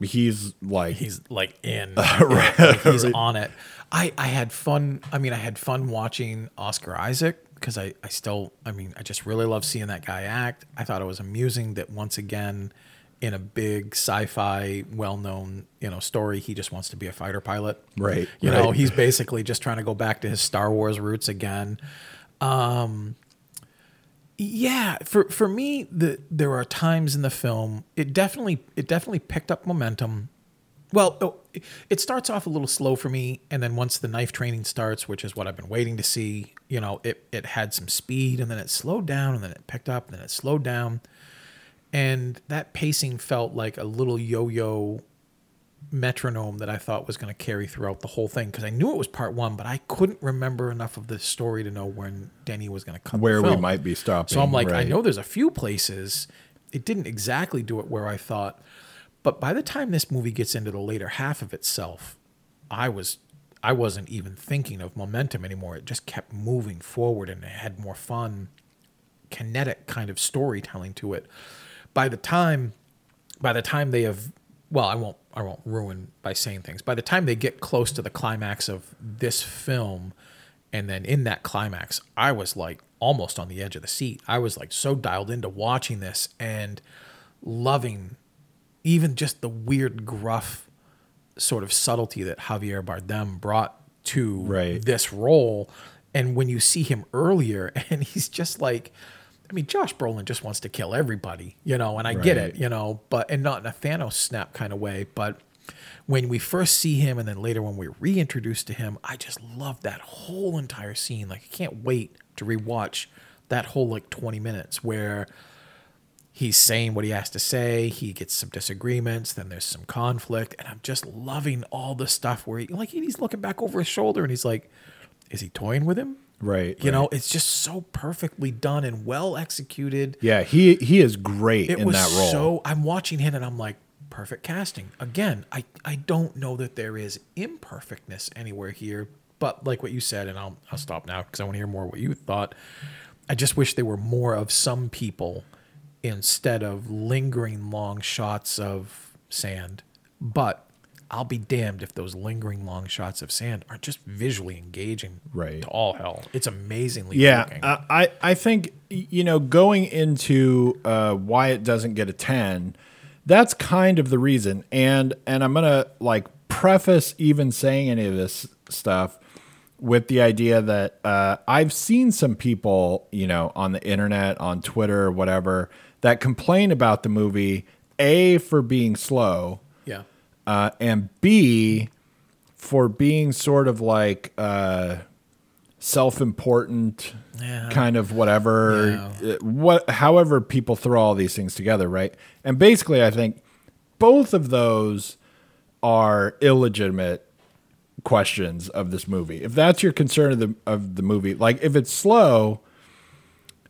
he's like he's like in. Like he's on it. I i had fun i mean i had fun watching oscar isaac because I, I still i mean i just really love seeing that guy act. I thought it was amusing that once again in a big sci-fi well-known you know story he just wants to be a fighter pilot. Right, you know he's basically just trying to go back to his star wars roots again um, yeah for for me the there are times in the film it definitely it definitely picked up momentum. Well oh, it- it starts off a little slow for me and then once the knife training starts which is what i've been waiting to see you know it it had some speed and then it slowed down and then it picked up and then it slowed down. And that pacing felt like a little yo-yo metronome that I thought was going to carry throughout the whole thing because I knew it was part one, but I couldn't remember enough of the story to know when Denny was going to the where we might be stopping. So I'm like, I know there's a few places. It didn't exactly do it where I thought, but by the time this movie gets into the later half of itself, I was I wasn't even thinking of momentum anymore. It just kept moving forward and it had more fun, kinetic kind of storytelling to it. By the time by the time they have well, I won't I won't ruin by saying things. By the time they get close to the climax of this film and then in that climax, I was like almost on the edge of the seat. I was like so dialed into watching this and loving even just the weird gruff sort of subtlety that Javier Bardem brought to Right. this role. And when you see him earlier and he's just like I mean, Josh Brolin just wants to kill everybody, you know, and I get it, you know, but and not in a Thanos snap kind of way, but when we first see him and then later when we're reintroduced to him, I just love that whole entire scene. Like I can't wait to rewatch that whole like 20 minutes where he's saying what he has to say, he gets some disagreements, then there's some conflict, and I'm just loving all the stuff where he like he's looking back over his shoulder and he's like, is he toying with him? Right. You right. know, it's just so perfectly done and well executed. Yeah, he he is great It in was that role. so. I'm watching him and I'm like, perfect casting. Again, I I don't know that there is imperfectness anywhere here, but like what you said, and I'll I'll stop now because I want to hear more what you thought. I just wish there were more of some people instead of lingering long shots of sand. But I'll be damned if those lingering long shots of sand aren't just visually engaging Right. to all hell. It's amazingly Yeah, uh, I I think you know going into uh, why it doesn't get a ten, that's kind of the reason. And and I'm gonna like preface even saying any of this stuff with the idea that uh, I've seen some people you know on the internet, on Twitter, or whatever, that complain about the movie a for being slow. Uh, and B for being sort of like uh, self-important, Yeah. kind of whatever, uh, what, however people throw all these things together, right? And basically, I think both of those are illegitimate questions of this movie. If that's your concern of the of the movie, like if it's slow.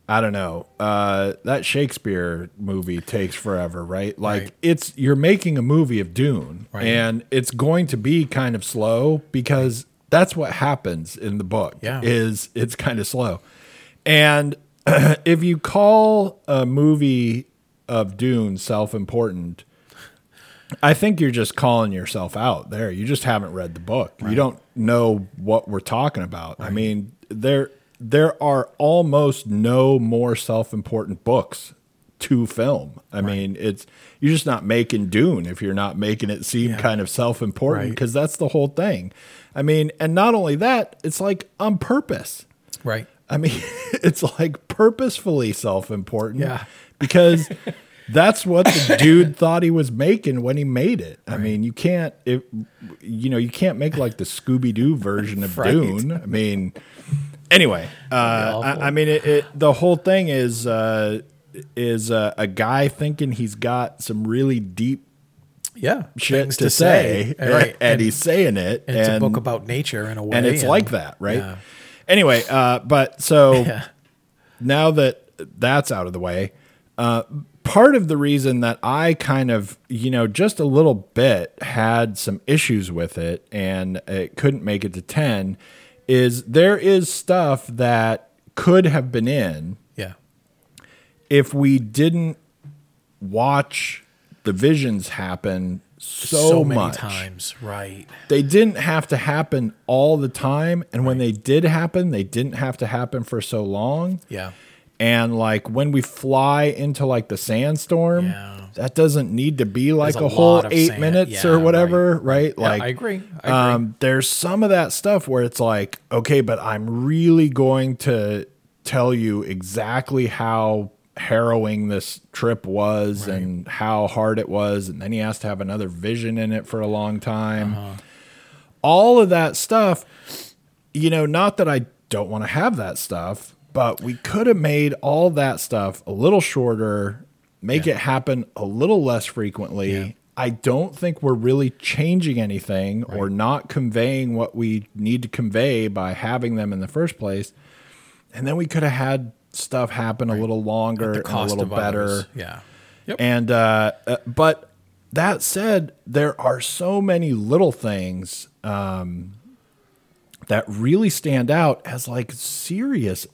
I don't know. Uh, that Shakespeare movie takes forever, right? Like Right. it's you're making a movie of Dune, Right. and it's going to be kind of slow because that's what happens in the book. Yeah. is it's kind of slow, and if you call a movie of Dune self-important, I think you're just calling yourself out there. You just haven't read the book. You don't know what we're talking about. I mean, there there are almost no more self-important books to film. I mean, it's you're just not making Dune if you're not making it seem Yeah. kind of self-important Right. because that's the whole thing. I mean, and not only that, it's like on purpose. Right. I mean, it's like purposefully self-important. Yeah. Because that's what the dude thought he was making when he made it. I mean, you can't it, you know, you can't make like the Scooby-Doo version of Right. Dune. I mean, anyway, uh. I, I mean, it, it, the whole thing is uh, is uh, a guy thinking he's got some really deep Yeah. shit Things to, say, Right. and, he's saying it, and it's a book about nature in a way. and it's like that, right? Yeah. Anyway, uh, but so Yeah. now that that's out of the way, uh, part of the reason that I kind of, you know, just a little bit had some issues with it and it couldn't make it to 10 is there is stuff that could have been in Yeah. if we didn't watch the visions happen so, many much times. Right. they didn't have to happen all the time and when they did happen they didn't have to happen for so long Yeah. And like when we fly into like the sandstorm Yeah. that doesn't need to be like a a, whole eight sand. minutes Yeah, or whatever right, Yeah, like I agree. I agree. um, there's some of that stuff where it's like okay but i'm really going to tell you exactly how harrowing this trip was and how hard it was and then he has to have another vision in it for a long time Uh-huh. all of that stuff you know not that i don't want to have that stuff but we could have made all that stuff a little shorter make it happen a little less frequently Yeah. i don't think we're really changing anything or not conveying what we need to convey by having them in the first place and then we could have had stuff happen a little longer and a little better others. Yeah. Yep. and uh, uh, but that said, there are so many little things um, that really stand out as like serious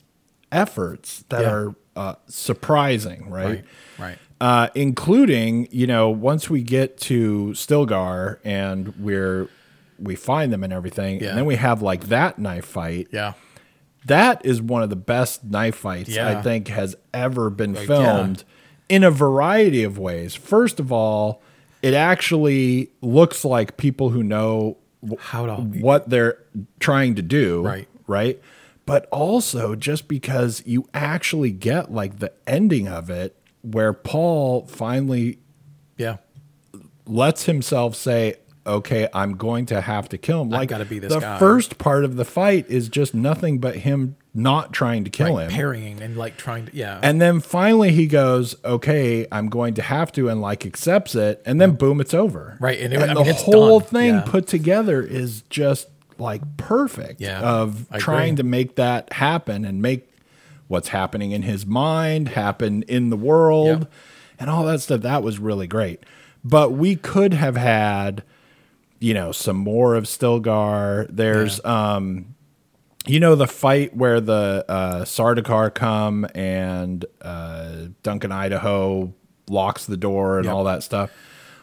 efforts that Yeah. are uh, surprising, right? right. Right. Uh, including, you know, once we get to Stilgar and we're we find them and everything, Yeah. and then we have like that knife fight. Yeah. That is one of the best knife fights I think has ever been Like, filmed in a variety of ways. First of all, it actually looks like people who know How to- what they're trying to do, Right. Right? But also just because you actually get like the ending of it where Paul finally Yeah. lets himself say, "Okay, I'm going to have to kill him." Like gotta be this the guy. first part of the fight is just nothing but him not trying to kill Right. him. Parrying and like trying to. Yeah. And then finally he goes, "Okay, I'm going to have to," and like accepts it, and then boom, it's over. Right, and And, it- I the mean, whole done. thing Yeah. put together is just like perfect. Yeah, of I trying agree. to make that happen and make what's happening in his mind happen in the world, Yep. and all that stuff. That was really great. But we could have had, you know, some more of Stilgar. There's um you know the fight where the uh, Sardaukar come and uh, Duncan Idaho locks the door and Yep. all that stuff,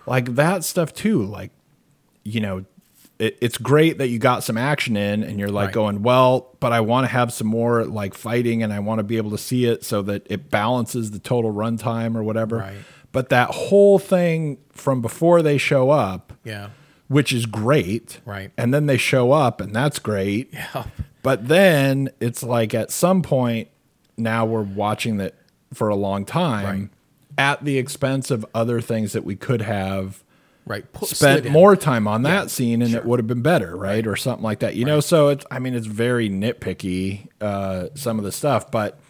like that stuff too. Like, you know, it, it's great that you got some action in, and you're like Right. going, well, but I want to have some more like fighting, and I want to be able to see it so that it balances the total runtime or whatever. Right. But that whole thing from before they show up, yeah. which is great, Right. And then they show up, and that's great. Yeah. But then it's like at some point now we're watching that for a long time Right. at the expense of other things that we could have Right. Put, spent more time on that scene and it would have been better, right? Or something like that. You know, so it's I mean it's very nitpicky uh some of the stuff, but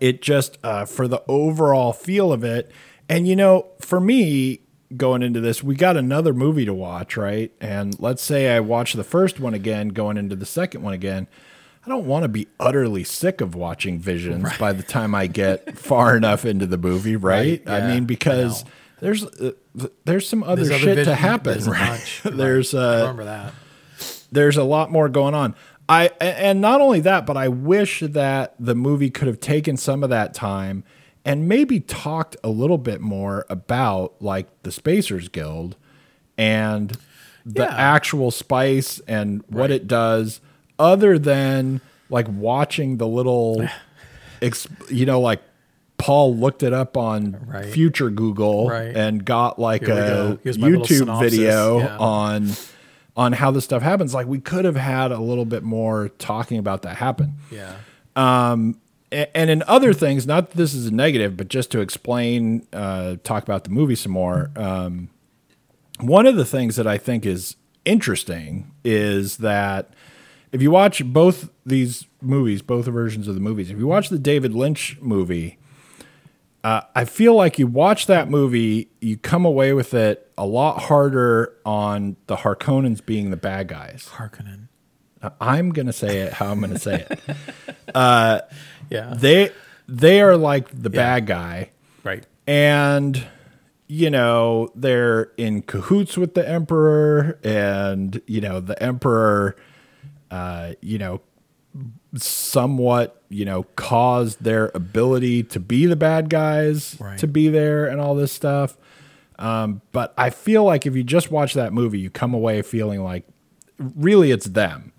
it just uh for the overall feel of it and you know, for me going into this, we got another movie to watch, right? And let's say I watch the first one again going into the second one again. I don't want to be utterly sick of watching Visions by the time I get far enough into the movie, right? Right, I mean, because know. There's uh, there's some other shit to happen, there's a right? there's Right. Uh, remember that. there's a lot more going on. I and not only that, but I wish that the movie could have taken some of that time and maybe talked a little bit more about like the Spacers Guild and the Yeah. actual spice and what it does other than like watching the little ex, you know like Paul looked it up on Right. future Google Right. and got like Here a go. Here's my little YouTube video Yeah. on on how this stuff happens. Like we could have had a little bit more talking about that happen. Yeah. A- And in other things, not that this is a negative, but just to explain, uh, talk about the movie some more. Um, one of the things that I think is interesting is that if you watch both these movies, both versions of the movies, if you watch the David Lynch movie, uh, I feel like you watch that movie, you come away with it a lot harder on the Harkonnens being the bad guys. Harkonnen. I'm gonna say it how I'm gonna say it. Yeah. they they are like the bad guy right. and you know they're in cahoots with the emperor and you know the emperor uh you know somewhat you know caused their ability to be the bad guys Right. to be there and all this stuff um but i feel like if you just watch that movie you come away feeling like really it's them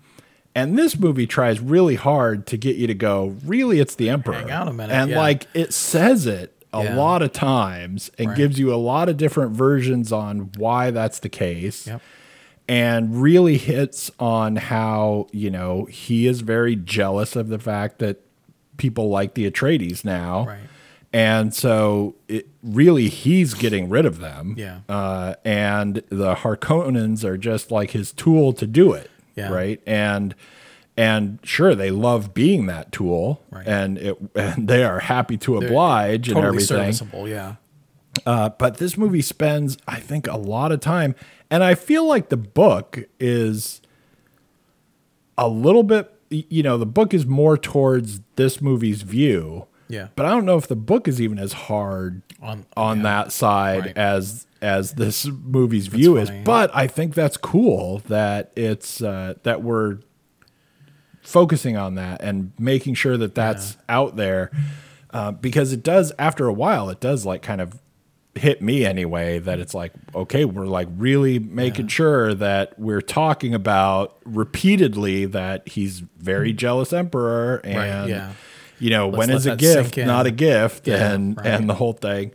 and this movie tries really hard to get you to go really it's the emperor Hang on a minute, and yeah. like it says it a Yeah. lot of times and Right. gives you a lot of different versions on why that's the case Yep. And really hits on how you know he is very jealous of the fact that people like the Atreides now Right. and so it really he's getting rid of them Yeah. uh, and the Harkonnens are just like his tool to do it Yeah. right and and sure they love being that tool Right. and it and they are happy to oblige and Totally everything serviceable. Yeah. uh, but this movie spends, I think, a lot of time, and I feel like the book is a little bit. You know, the book is more towards this movie's view. Yeah. But I don't know if the book is even as hard On- on yeah. that side Right. as as this movie's view is. funny. But I think that's cool that it's uh, that we're focusing on that and making sure that that's out there uh, because it does after a while it does like kind of hit me anyway that it's like okay we're like really making sure that we're talking about repeatedly that he's very jealous emperor and yeah. you know when let is a gift not a gift Yeah, and right. and the whole thing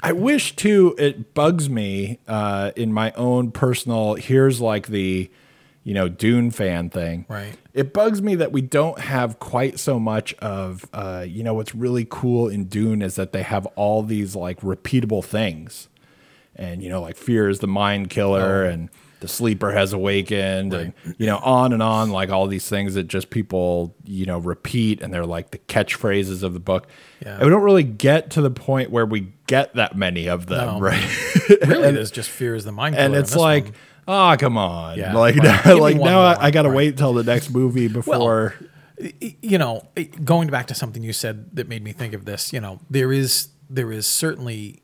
I wish too. It bugs me uh, in my own personal. Here's like the, you know, Dune fan thing. Right. It bugs me that we don't have quite so much of. Uh, you know, what's really cool in Dune is that they have all these like repeatable things, and you know, like fear is the mind killer, Oh. and the sleeper has awakened, and you know, on and on, like all these things that just people you know repeat, and they're like the catchphrases of the book. Yeah. And we don't really get to the point where we get that many of them, No. right? Really, there's just fear is the mind killer. and it's like, one. Oh, come on, Yeah, like, right. Give like now more, I, I got to right. wait till the next movie before. you know, going back to something you said that made me think of this, you know, there is there is certainly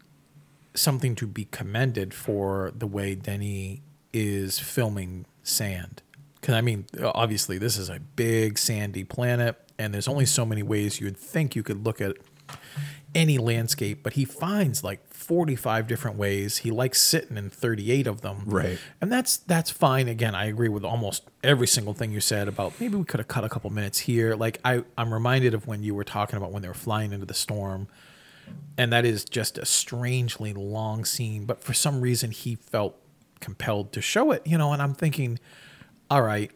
something to be commended for the way Denny is filming sand. Because I mean, obviously, this is a big sandy planet, and there's only so many ways you'd think you could look at any landscape, but he finds like 45 different ways. He likes sitting in 38 of them. Right. And that's that's fine. Again, I agree with almost every single thing you said about maybe we could have cut a couple minutes here. Like I, I'm reminded of when you were talking about when they were flying into the storm. And that is just a strangely long scene, but for some reason he felt compelled to show it, you know, and I'm thinking, all right,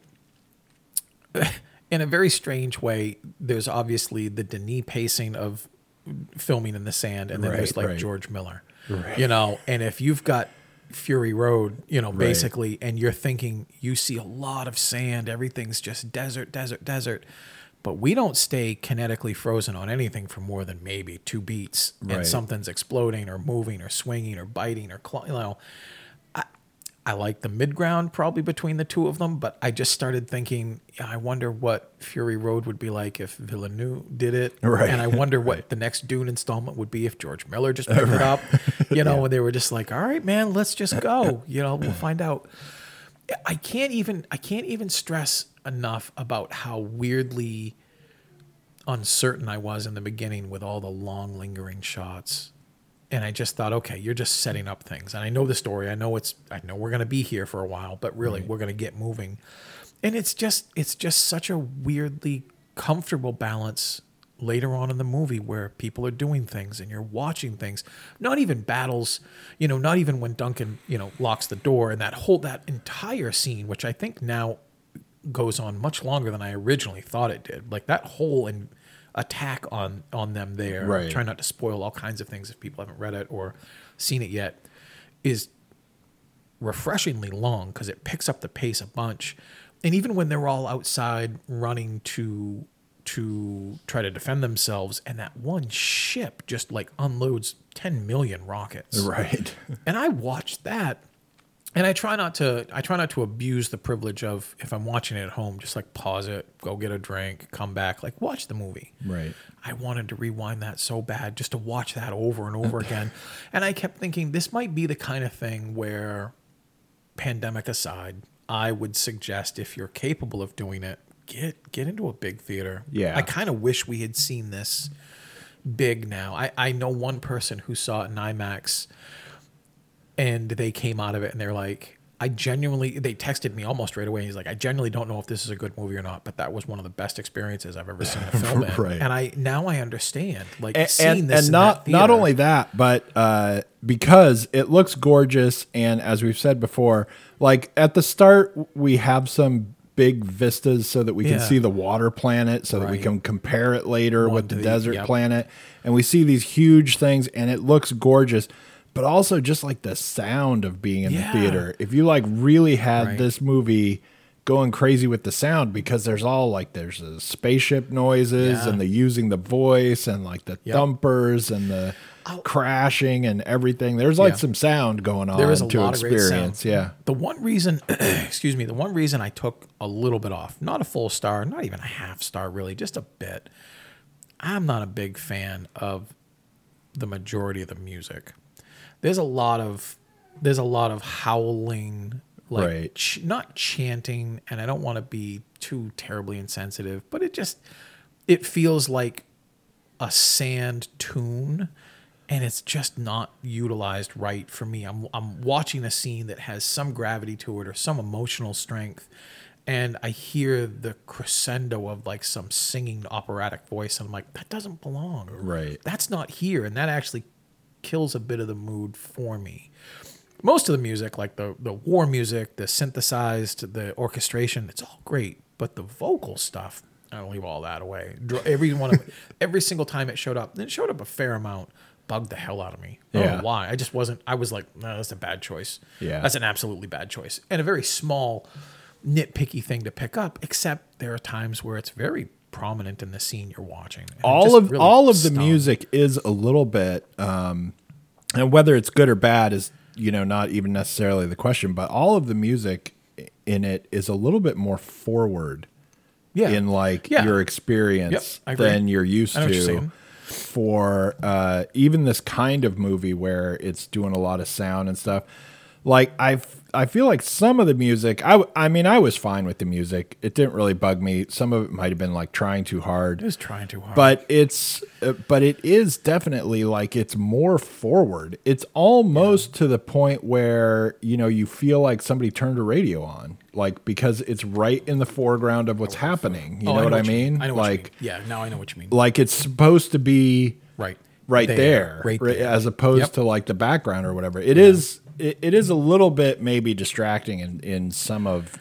in a very strange way, there's obviously the Denis pacing of filming in the sand, and then Right, there's like right. George Miller, you know. And if you've got Fury Road, you know, basically, and you're thinking you see a lot of sand, everything's just desert, desert, desert. But we don't stay kinetically frozen on anything for more than maybe two beats, Right. and something's exploding or moving or swinging or biting or claw, you know. I like the mid ground probably between the two of them, but I just started thinking, I wonder what Fury Road would be like if Villeneuve did it. Right. And I wonder what the next Dune installment would be if George Miller just picked it up. You know, and they were just like, all right, man, let's just go. You know, we'll find out. I can't even I can't even stress enough about how weirdly uncertain I was in the beginning with all the long lingering shots. And I just thought, okay, you're just setting up things. And I know the story. I know it's I know we're gonna be here for a while, but really we're gonna get moving. And it's just it's just such a weirdly comfortable balance later on in the movie where people are doing things and you're watching things. Not even battles, you know, not even when Duncan, you know, locks the door and that whole that entire scene, which I think now goes on much longer than I originally thought it did. Like that whole and attack on on them there. Right. Try not to spoil all kinds of things if people haven't read it or seen it yet. Is refreshingly long because it picks up the pace a bunch. And even when they're all outside running to to try to defend themselves, and that one ship just like unloads 10 million rockets. Right. And I watched that. And I try not to I try not to abuse the privilege of if I'm watching it at home, just like pause it, go get a drink, come back, like watch the movie. Right. I wanted to rewind that so bad just to watch that over and over again. And I kept thinking this might be the kind of thing where pandemic aside, I would suggest if you're capable of doing it, get get into a big theater. Yeah. I kind of wish we had seen this big now. I, I know one person who saw it in IMAX and they came out of it and they're like, I genuinely, they texted me almost right away. He's like, I genuinely don't know if this is a good movie or not, but that was one of the best experiences I've ever seen a film in. Right. And I, now I understand, like and, seeing and, this and in not not only that, but uh, because it looks gorgeous, and as we've said before, like at the start, we have some big vistas so that we can Yeah. see the water planet, so that we can compare it later One with the the- desert yep. planet, and we see these huge things, and it looks gorgeous. But also just like the sound of being in Yeah. the theater. If you like really had Right. this movie going crazy with the sound because there's all like there's the spaceship noises Yeah. and the using the voice and like the Yep. thumpers and the oh. crashing and everything. There's like Yeah. some sound going on There is a to lot of great experience. sound. Yeah. The one reason, excuse me, the one reason I took a little bit off, not a full star, not even a half star, really, just a bit. I'm not a big fan of the majority of the music. There's a lot of there's a lot of howling, like Right. ch- not chanting, and I don't want to be too terribly insensitive, but it just it feels like a sand tune and it's just not utilized right for me. I'm I'm watching a scene that has some gravity to it or some emotional strength and I hear the crescendo of like some singing operatic voice and I'm like that doesn't belong. Right. That's not here and that actually kills a bit of the mood for me. Most of the music like the the war music, the synthesized, the orchestration, it's all great, but the vocal stuff I don't leave all that away. Every one of every single time it showed up, and it showed up a fair amount, bugged the hell out of me. I don't Yeah. know why. I just wasn't. I was like, no, that's a bad choice. Yeah. that's an absolutely bad choice, and a very small, nitpicky thing to pick up. Except there are times where it's very prominent in the scene you're watching. and all of really all of the stung. music is a little bit um and whether it's good or bad is you know not even necessarily the question but all of the music in it is a little bit more forward yeah. in like Yeah. your experience Yep, than you're used to for uh, even this kind of movie where it's doing a lot of sound and stuff. Like I, f- I feel like some of the music. I, I mean, I was fine with the music. It didn't really bug me. Some of it might have been like trying too hard It was trying too hard. but it's uh, but it is definitely like it's more forward it's almost to the point where you know you feel like somebody turned a radio on like because it's right in the foreground of what's happening you Oh, know, what i mean I know what you like mean. yeah. Now I know what you mean. like it's supposed to be right. right there, Right right- there. as opposed Yep. to like the background or whatever It is. It, it is a little bit maybe distracting in in some of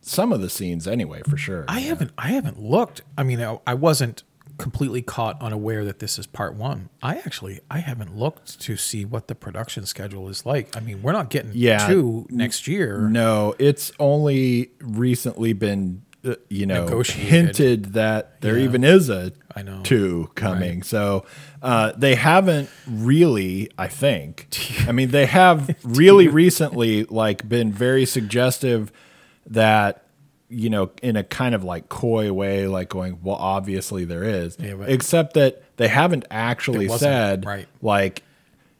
some of the scenes anyway for sure I haven't I haven't looked. I mean, I, I wasn't completely caught unaware that this is part one. I actually I haven't looked to see what the production schedule is like. I mean, we're not getting Yeah. two next year. No, it's only recently been, uh, you know, Negotiated. hinted that there Yeah. even is a I know. two coming. So uh, they haven't really, I think. I mean, they have really recently, like, been very suggestive that. You know, in a kind of like coy way, like going, well, obviously there is, Yeah, except that they haven't actually said, right. like,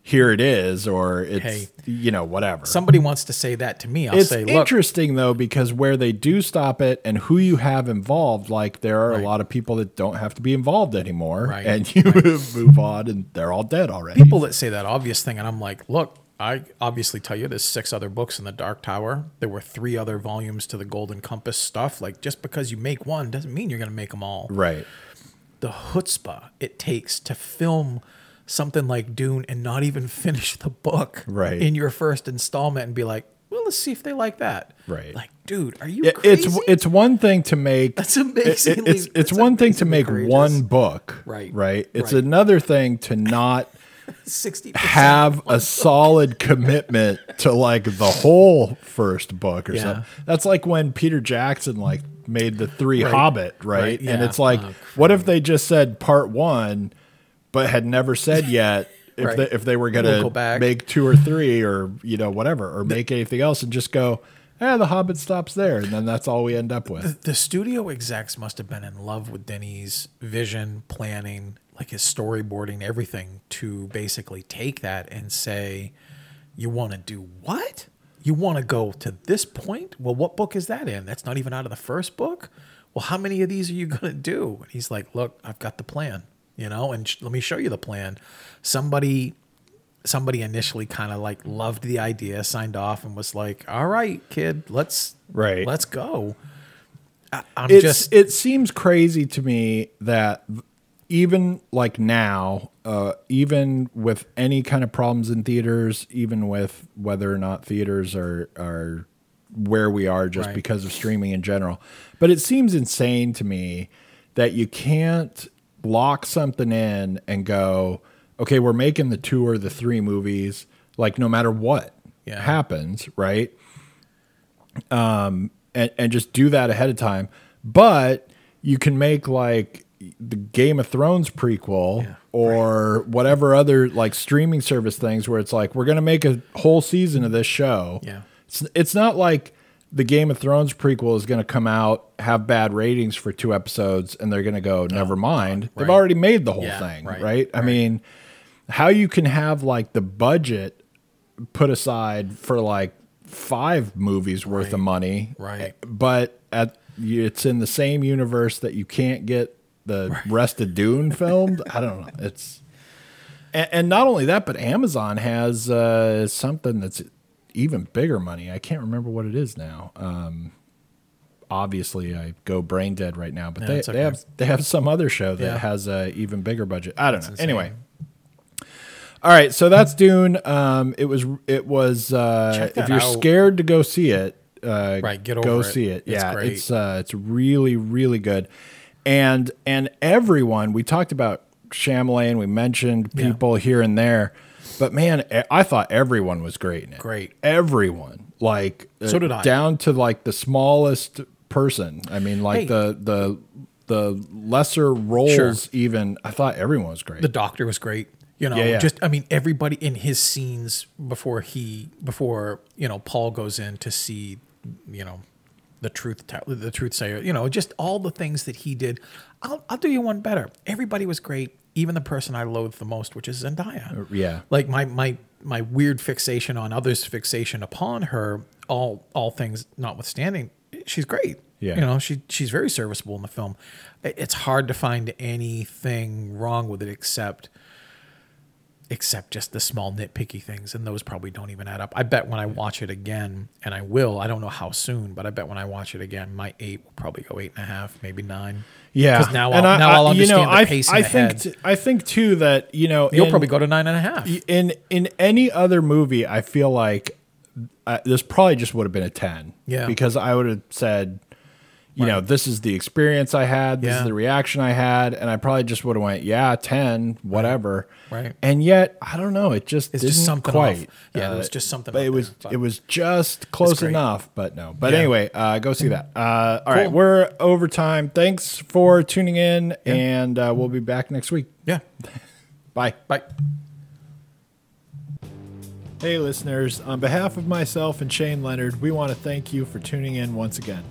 here it is, or it's, Hey. you know, whatever Somebody wants to say that to me. I'll it's say, look, interesting though because where they do stop it and who you have involved like there are Right. a lot of people that don't have to be involved anymore Right, and you move on and they're all dead already people that say that obvious thing, and I'm like, look, I obviously tell you there's six other books in the Dark Tower. There were three other volumes to the Golden Compass stuff. Like, just because you make one doesn't mean you're going to make them all. right the chutzpah it takes to film something like Dune and not even finish the book Right. in your first installment and be like, well, let's see if they like that. Right. Like, dude, are you It- crazy? it's it's one thing to make That's it- amazingly- it's it's one thing to make courageous. one book Right. right it's Right. another thing to not 60% have a solid commitment to like the whole first book or Yeah. something that's like when peter jackson like made the three Right. hobbit right, Right, and it's like Oh, what if they just said part one but had never said yet if Right. they if they were We'll gonna go back. make two or three or you know whatever or make anything else and just go eh, the hobbit stops there and then that's all we end up with the studio execs must have been in love with Denny's vision, planning, like his storyboarding, everything to basically take that and say, You want to do what? You want to go to this point? Well, what book is that in? That's not even out of the first book. Well, how many of these are you going to do? And he's like, Look, I've got the plan, you know, and sh- let me show you the plan. Somebody somebody initially kind of like loved the idea, signed off, and was like, "All right, kid, let's Right. let's go." I, I'm it's just it seems crazy to me that even like now uh, even with any kind of problems in theaters even with whether or not theaters are are where we are just Right. because of streaming in general but it seems insane to me that you can't lock something in and go okay we're making the two or the three movies like no matter what Yeah. happens right Um, and, and just do that ahead of time. But you can make like the Game of Thrones prequel Yeah. or whatever other like streaming service things where it's like we're gonna make a whole season of this show. Yeah. It's it's not like the Game of Thrones prequel is gonna come out, have bad ratings for two episodes, and they're gonna go, never mind. They've already made the whole Yeah, thing, right, right? I mean, how you can have like the budget put aside for like five movies worth of money, Right. But at it's in the same universe that you can't get the rest of Dune filmed. I don't know. It's and, and not only that, but Amazon has uh, something that's even bigger money. I can't remember what it is now. Um, obviously, I go brain dead right now, but Yeah, they, it's they have they have some other show that Yeah. has a even bigger budget. I don't know. insane. Anyway. All right, so that's Dune. Um, it was it was uh, if you're out. scared to go see it, uh, Right, get go it. see it. It's yeah, great. it's uh, it's really really good, and and everyone we talked about Chalamet, we mentioned Yeah. people here and there, but man, I thought everyone was great in it. Great. everyone like uh, So did I. down to like the smallest person. I mean, like Hey. the the the lesser roles. Sure. Even I thought everyone was great. the doctor was great. You know, Yeah, yeah. just I mean, everybody in his scenes before he before you know Paul goes in to see you know the truth the truth sayer. You know, just all the things that he did. I'll I'll do you one better. Everybody was great. Even the person I loathe the most, which is Zendaya. Uh, yeah. like my my my weird fixation on others' fixation upon her. All all things notwithstanding, she's great. Yeah. you know she she's very serviceable in the film. It's hard to find anything wrong with it except except just the small nitpicky things, and those probably don't even add up. I bet when I watch it again, and I will, I don't know how soon, but I bet when I watch it again, my eight will probably go eight and a half, maybe nine. Yeah, because now And I'll, I- now I- I'll understand you know, the I, pacing I ahead. think t- I think too that you know You'll in- probably go to nine and a half. in in any other movie. I feel like uh, this probably just would have been a ten. Yeah. because I would have said, you know, this is the experience I had. This Yeah. is the reaction I had, and I probably just would have went, yeah, ten, whatever. Right. And yet, I don't know. It just It's just something quite. off. Yeah, there was just something But it was there, but- it was just close enough. But no. But Yeah. anyway, uh, go see that. Uh, all right, Cool. we're over time. Thanks for tuning in, and uh, we'll be back next week. yeah. Bye. Bye. Hey, listeners. On behalf of myself and Shane Leonard, we want to thank you for tuning in once again.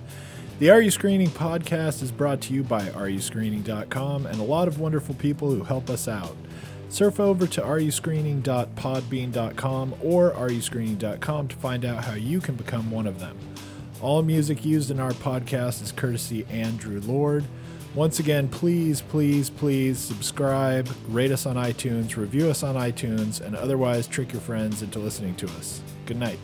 The Are You Screening podcast is brought to you by areyouscreening.com and a lot of wonderful people who help us out. Surf over to areyouscreening.podbean.com or areyouscreening.com to find out how you can become one of them. All music used in our podcast is courtesy Andrew Lord. Once again, please, please, please subscribe, rate us on iTunes, review us on iTunes, and otherwise trick your friends into listening to us. Good night.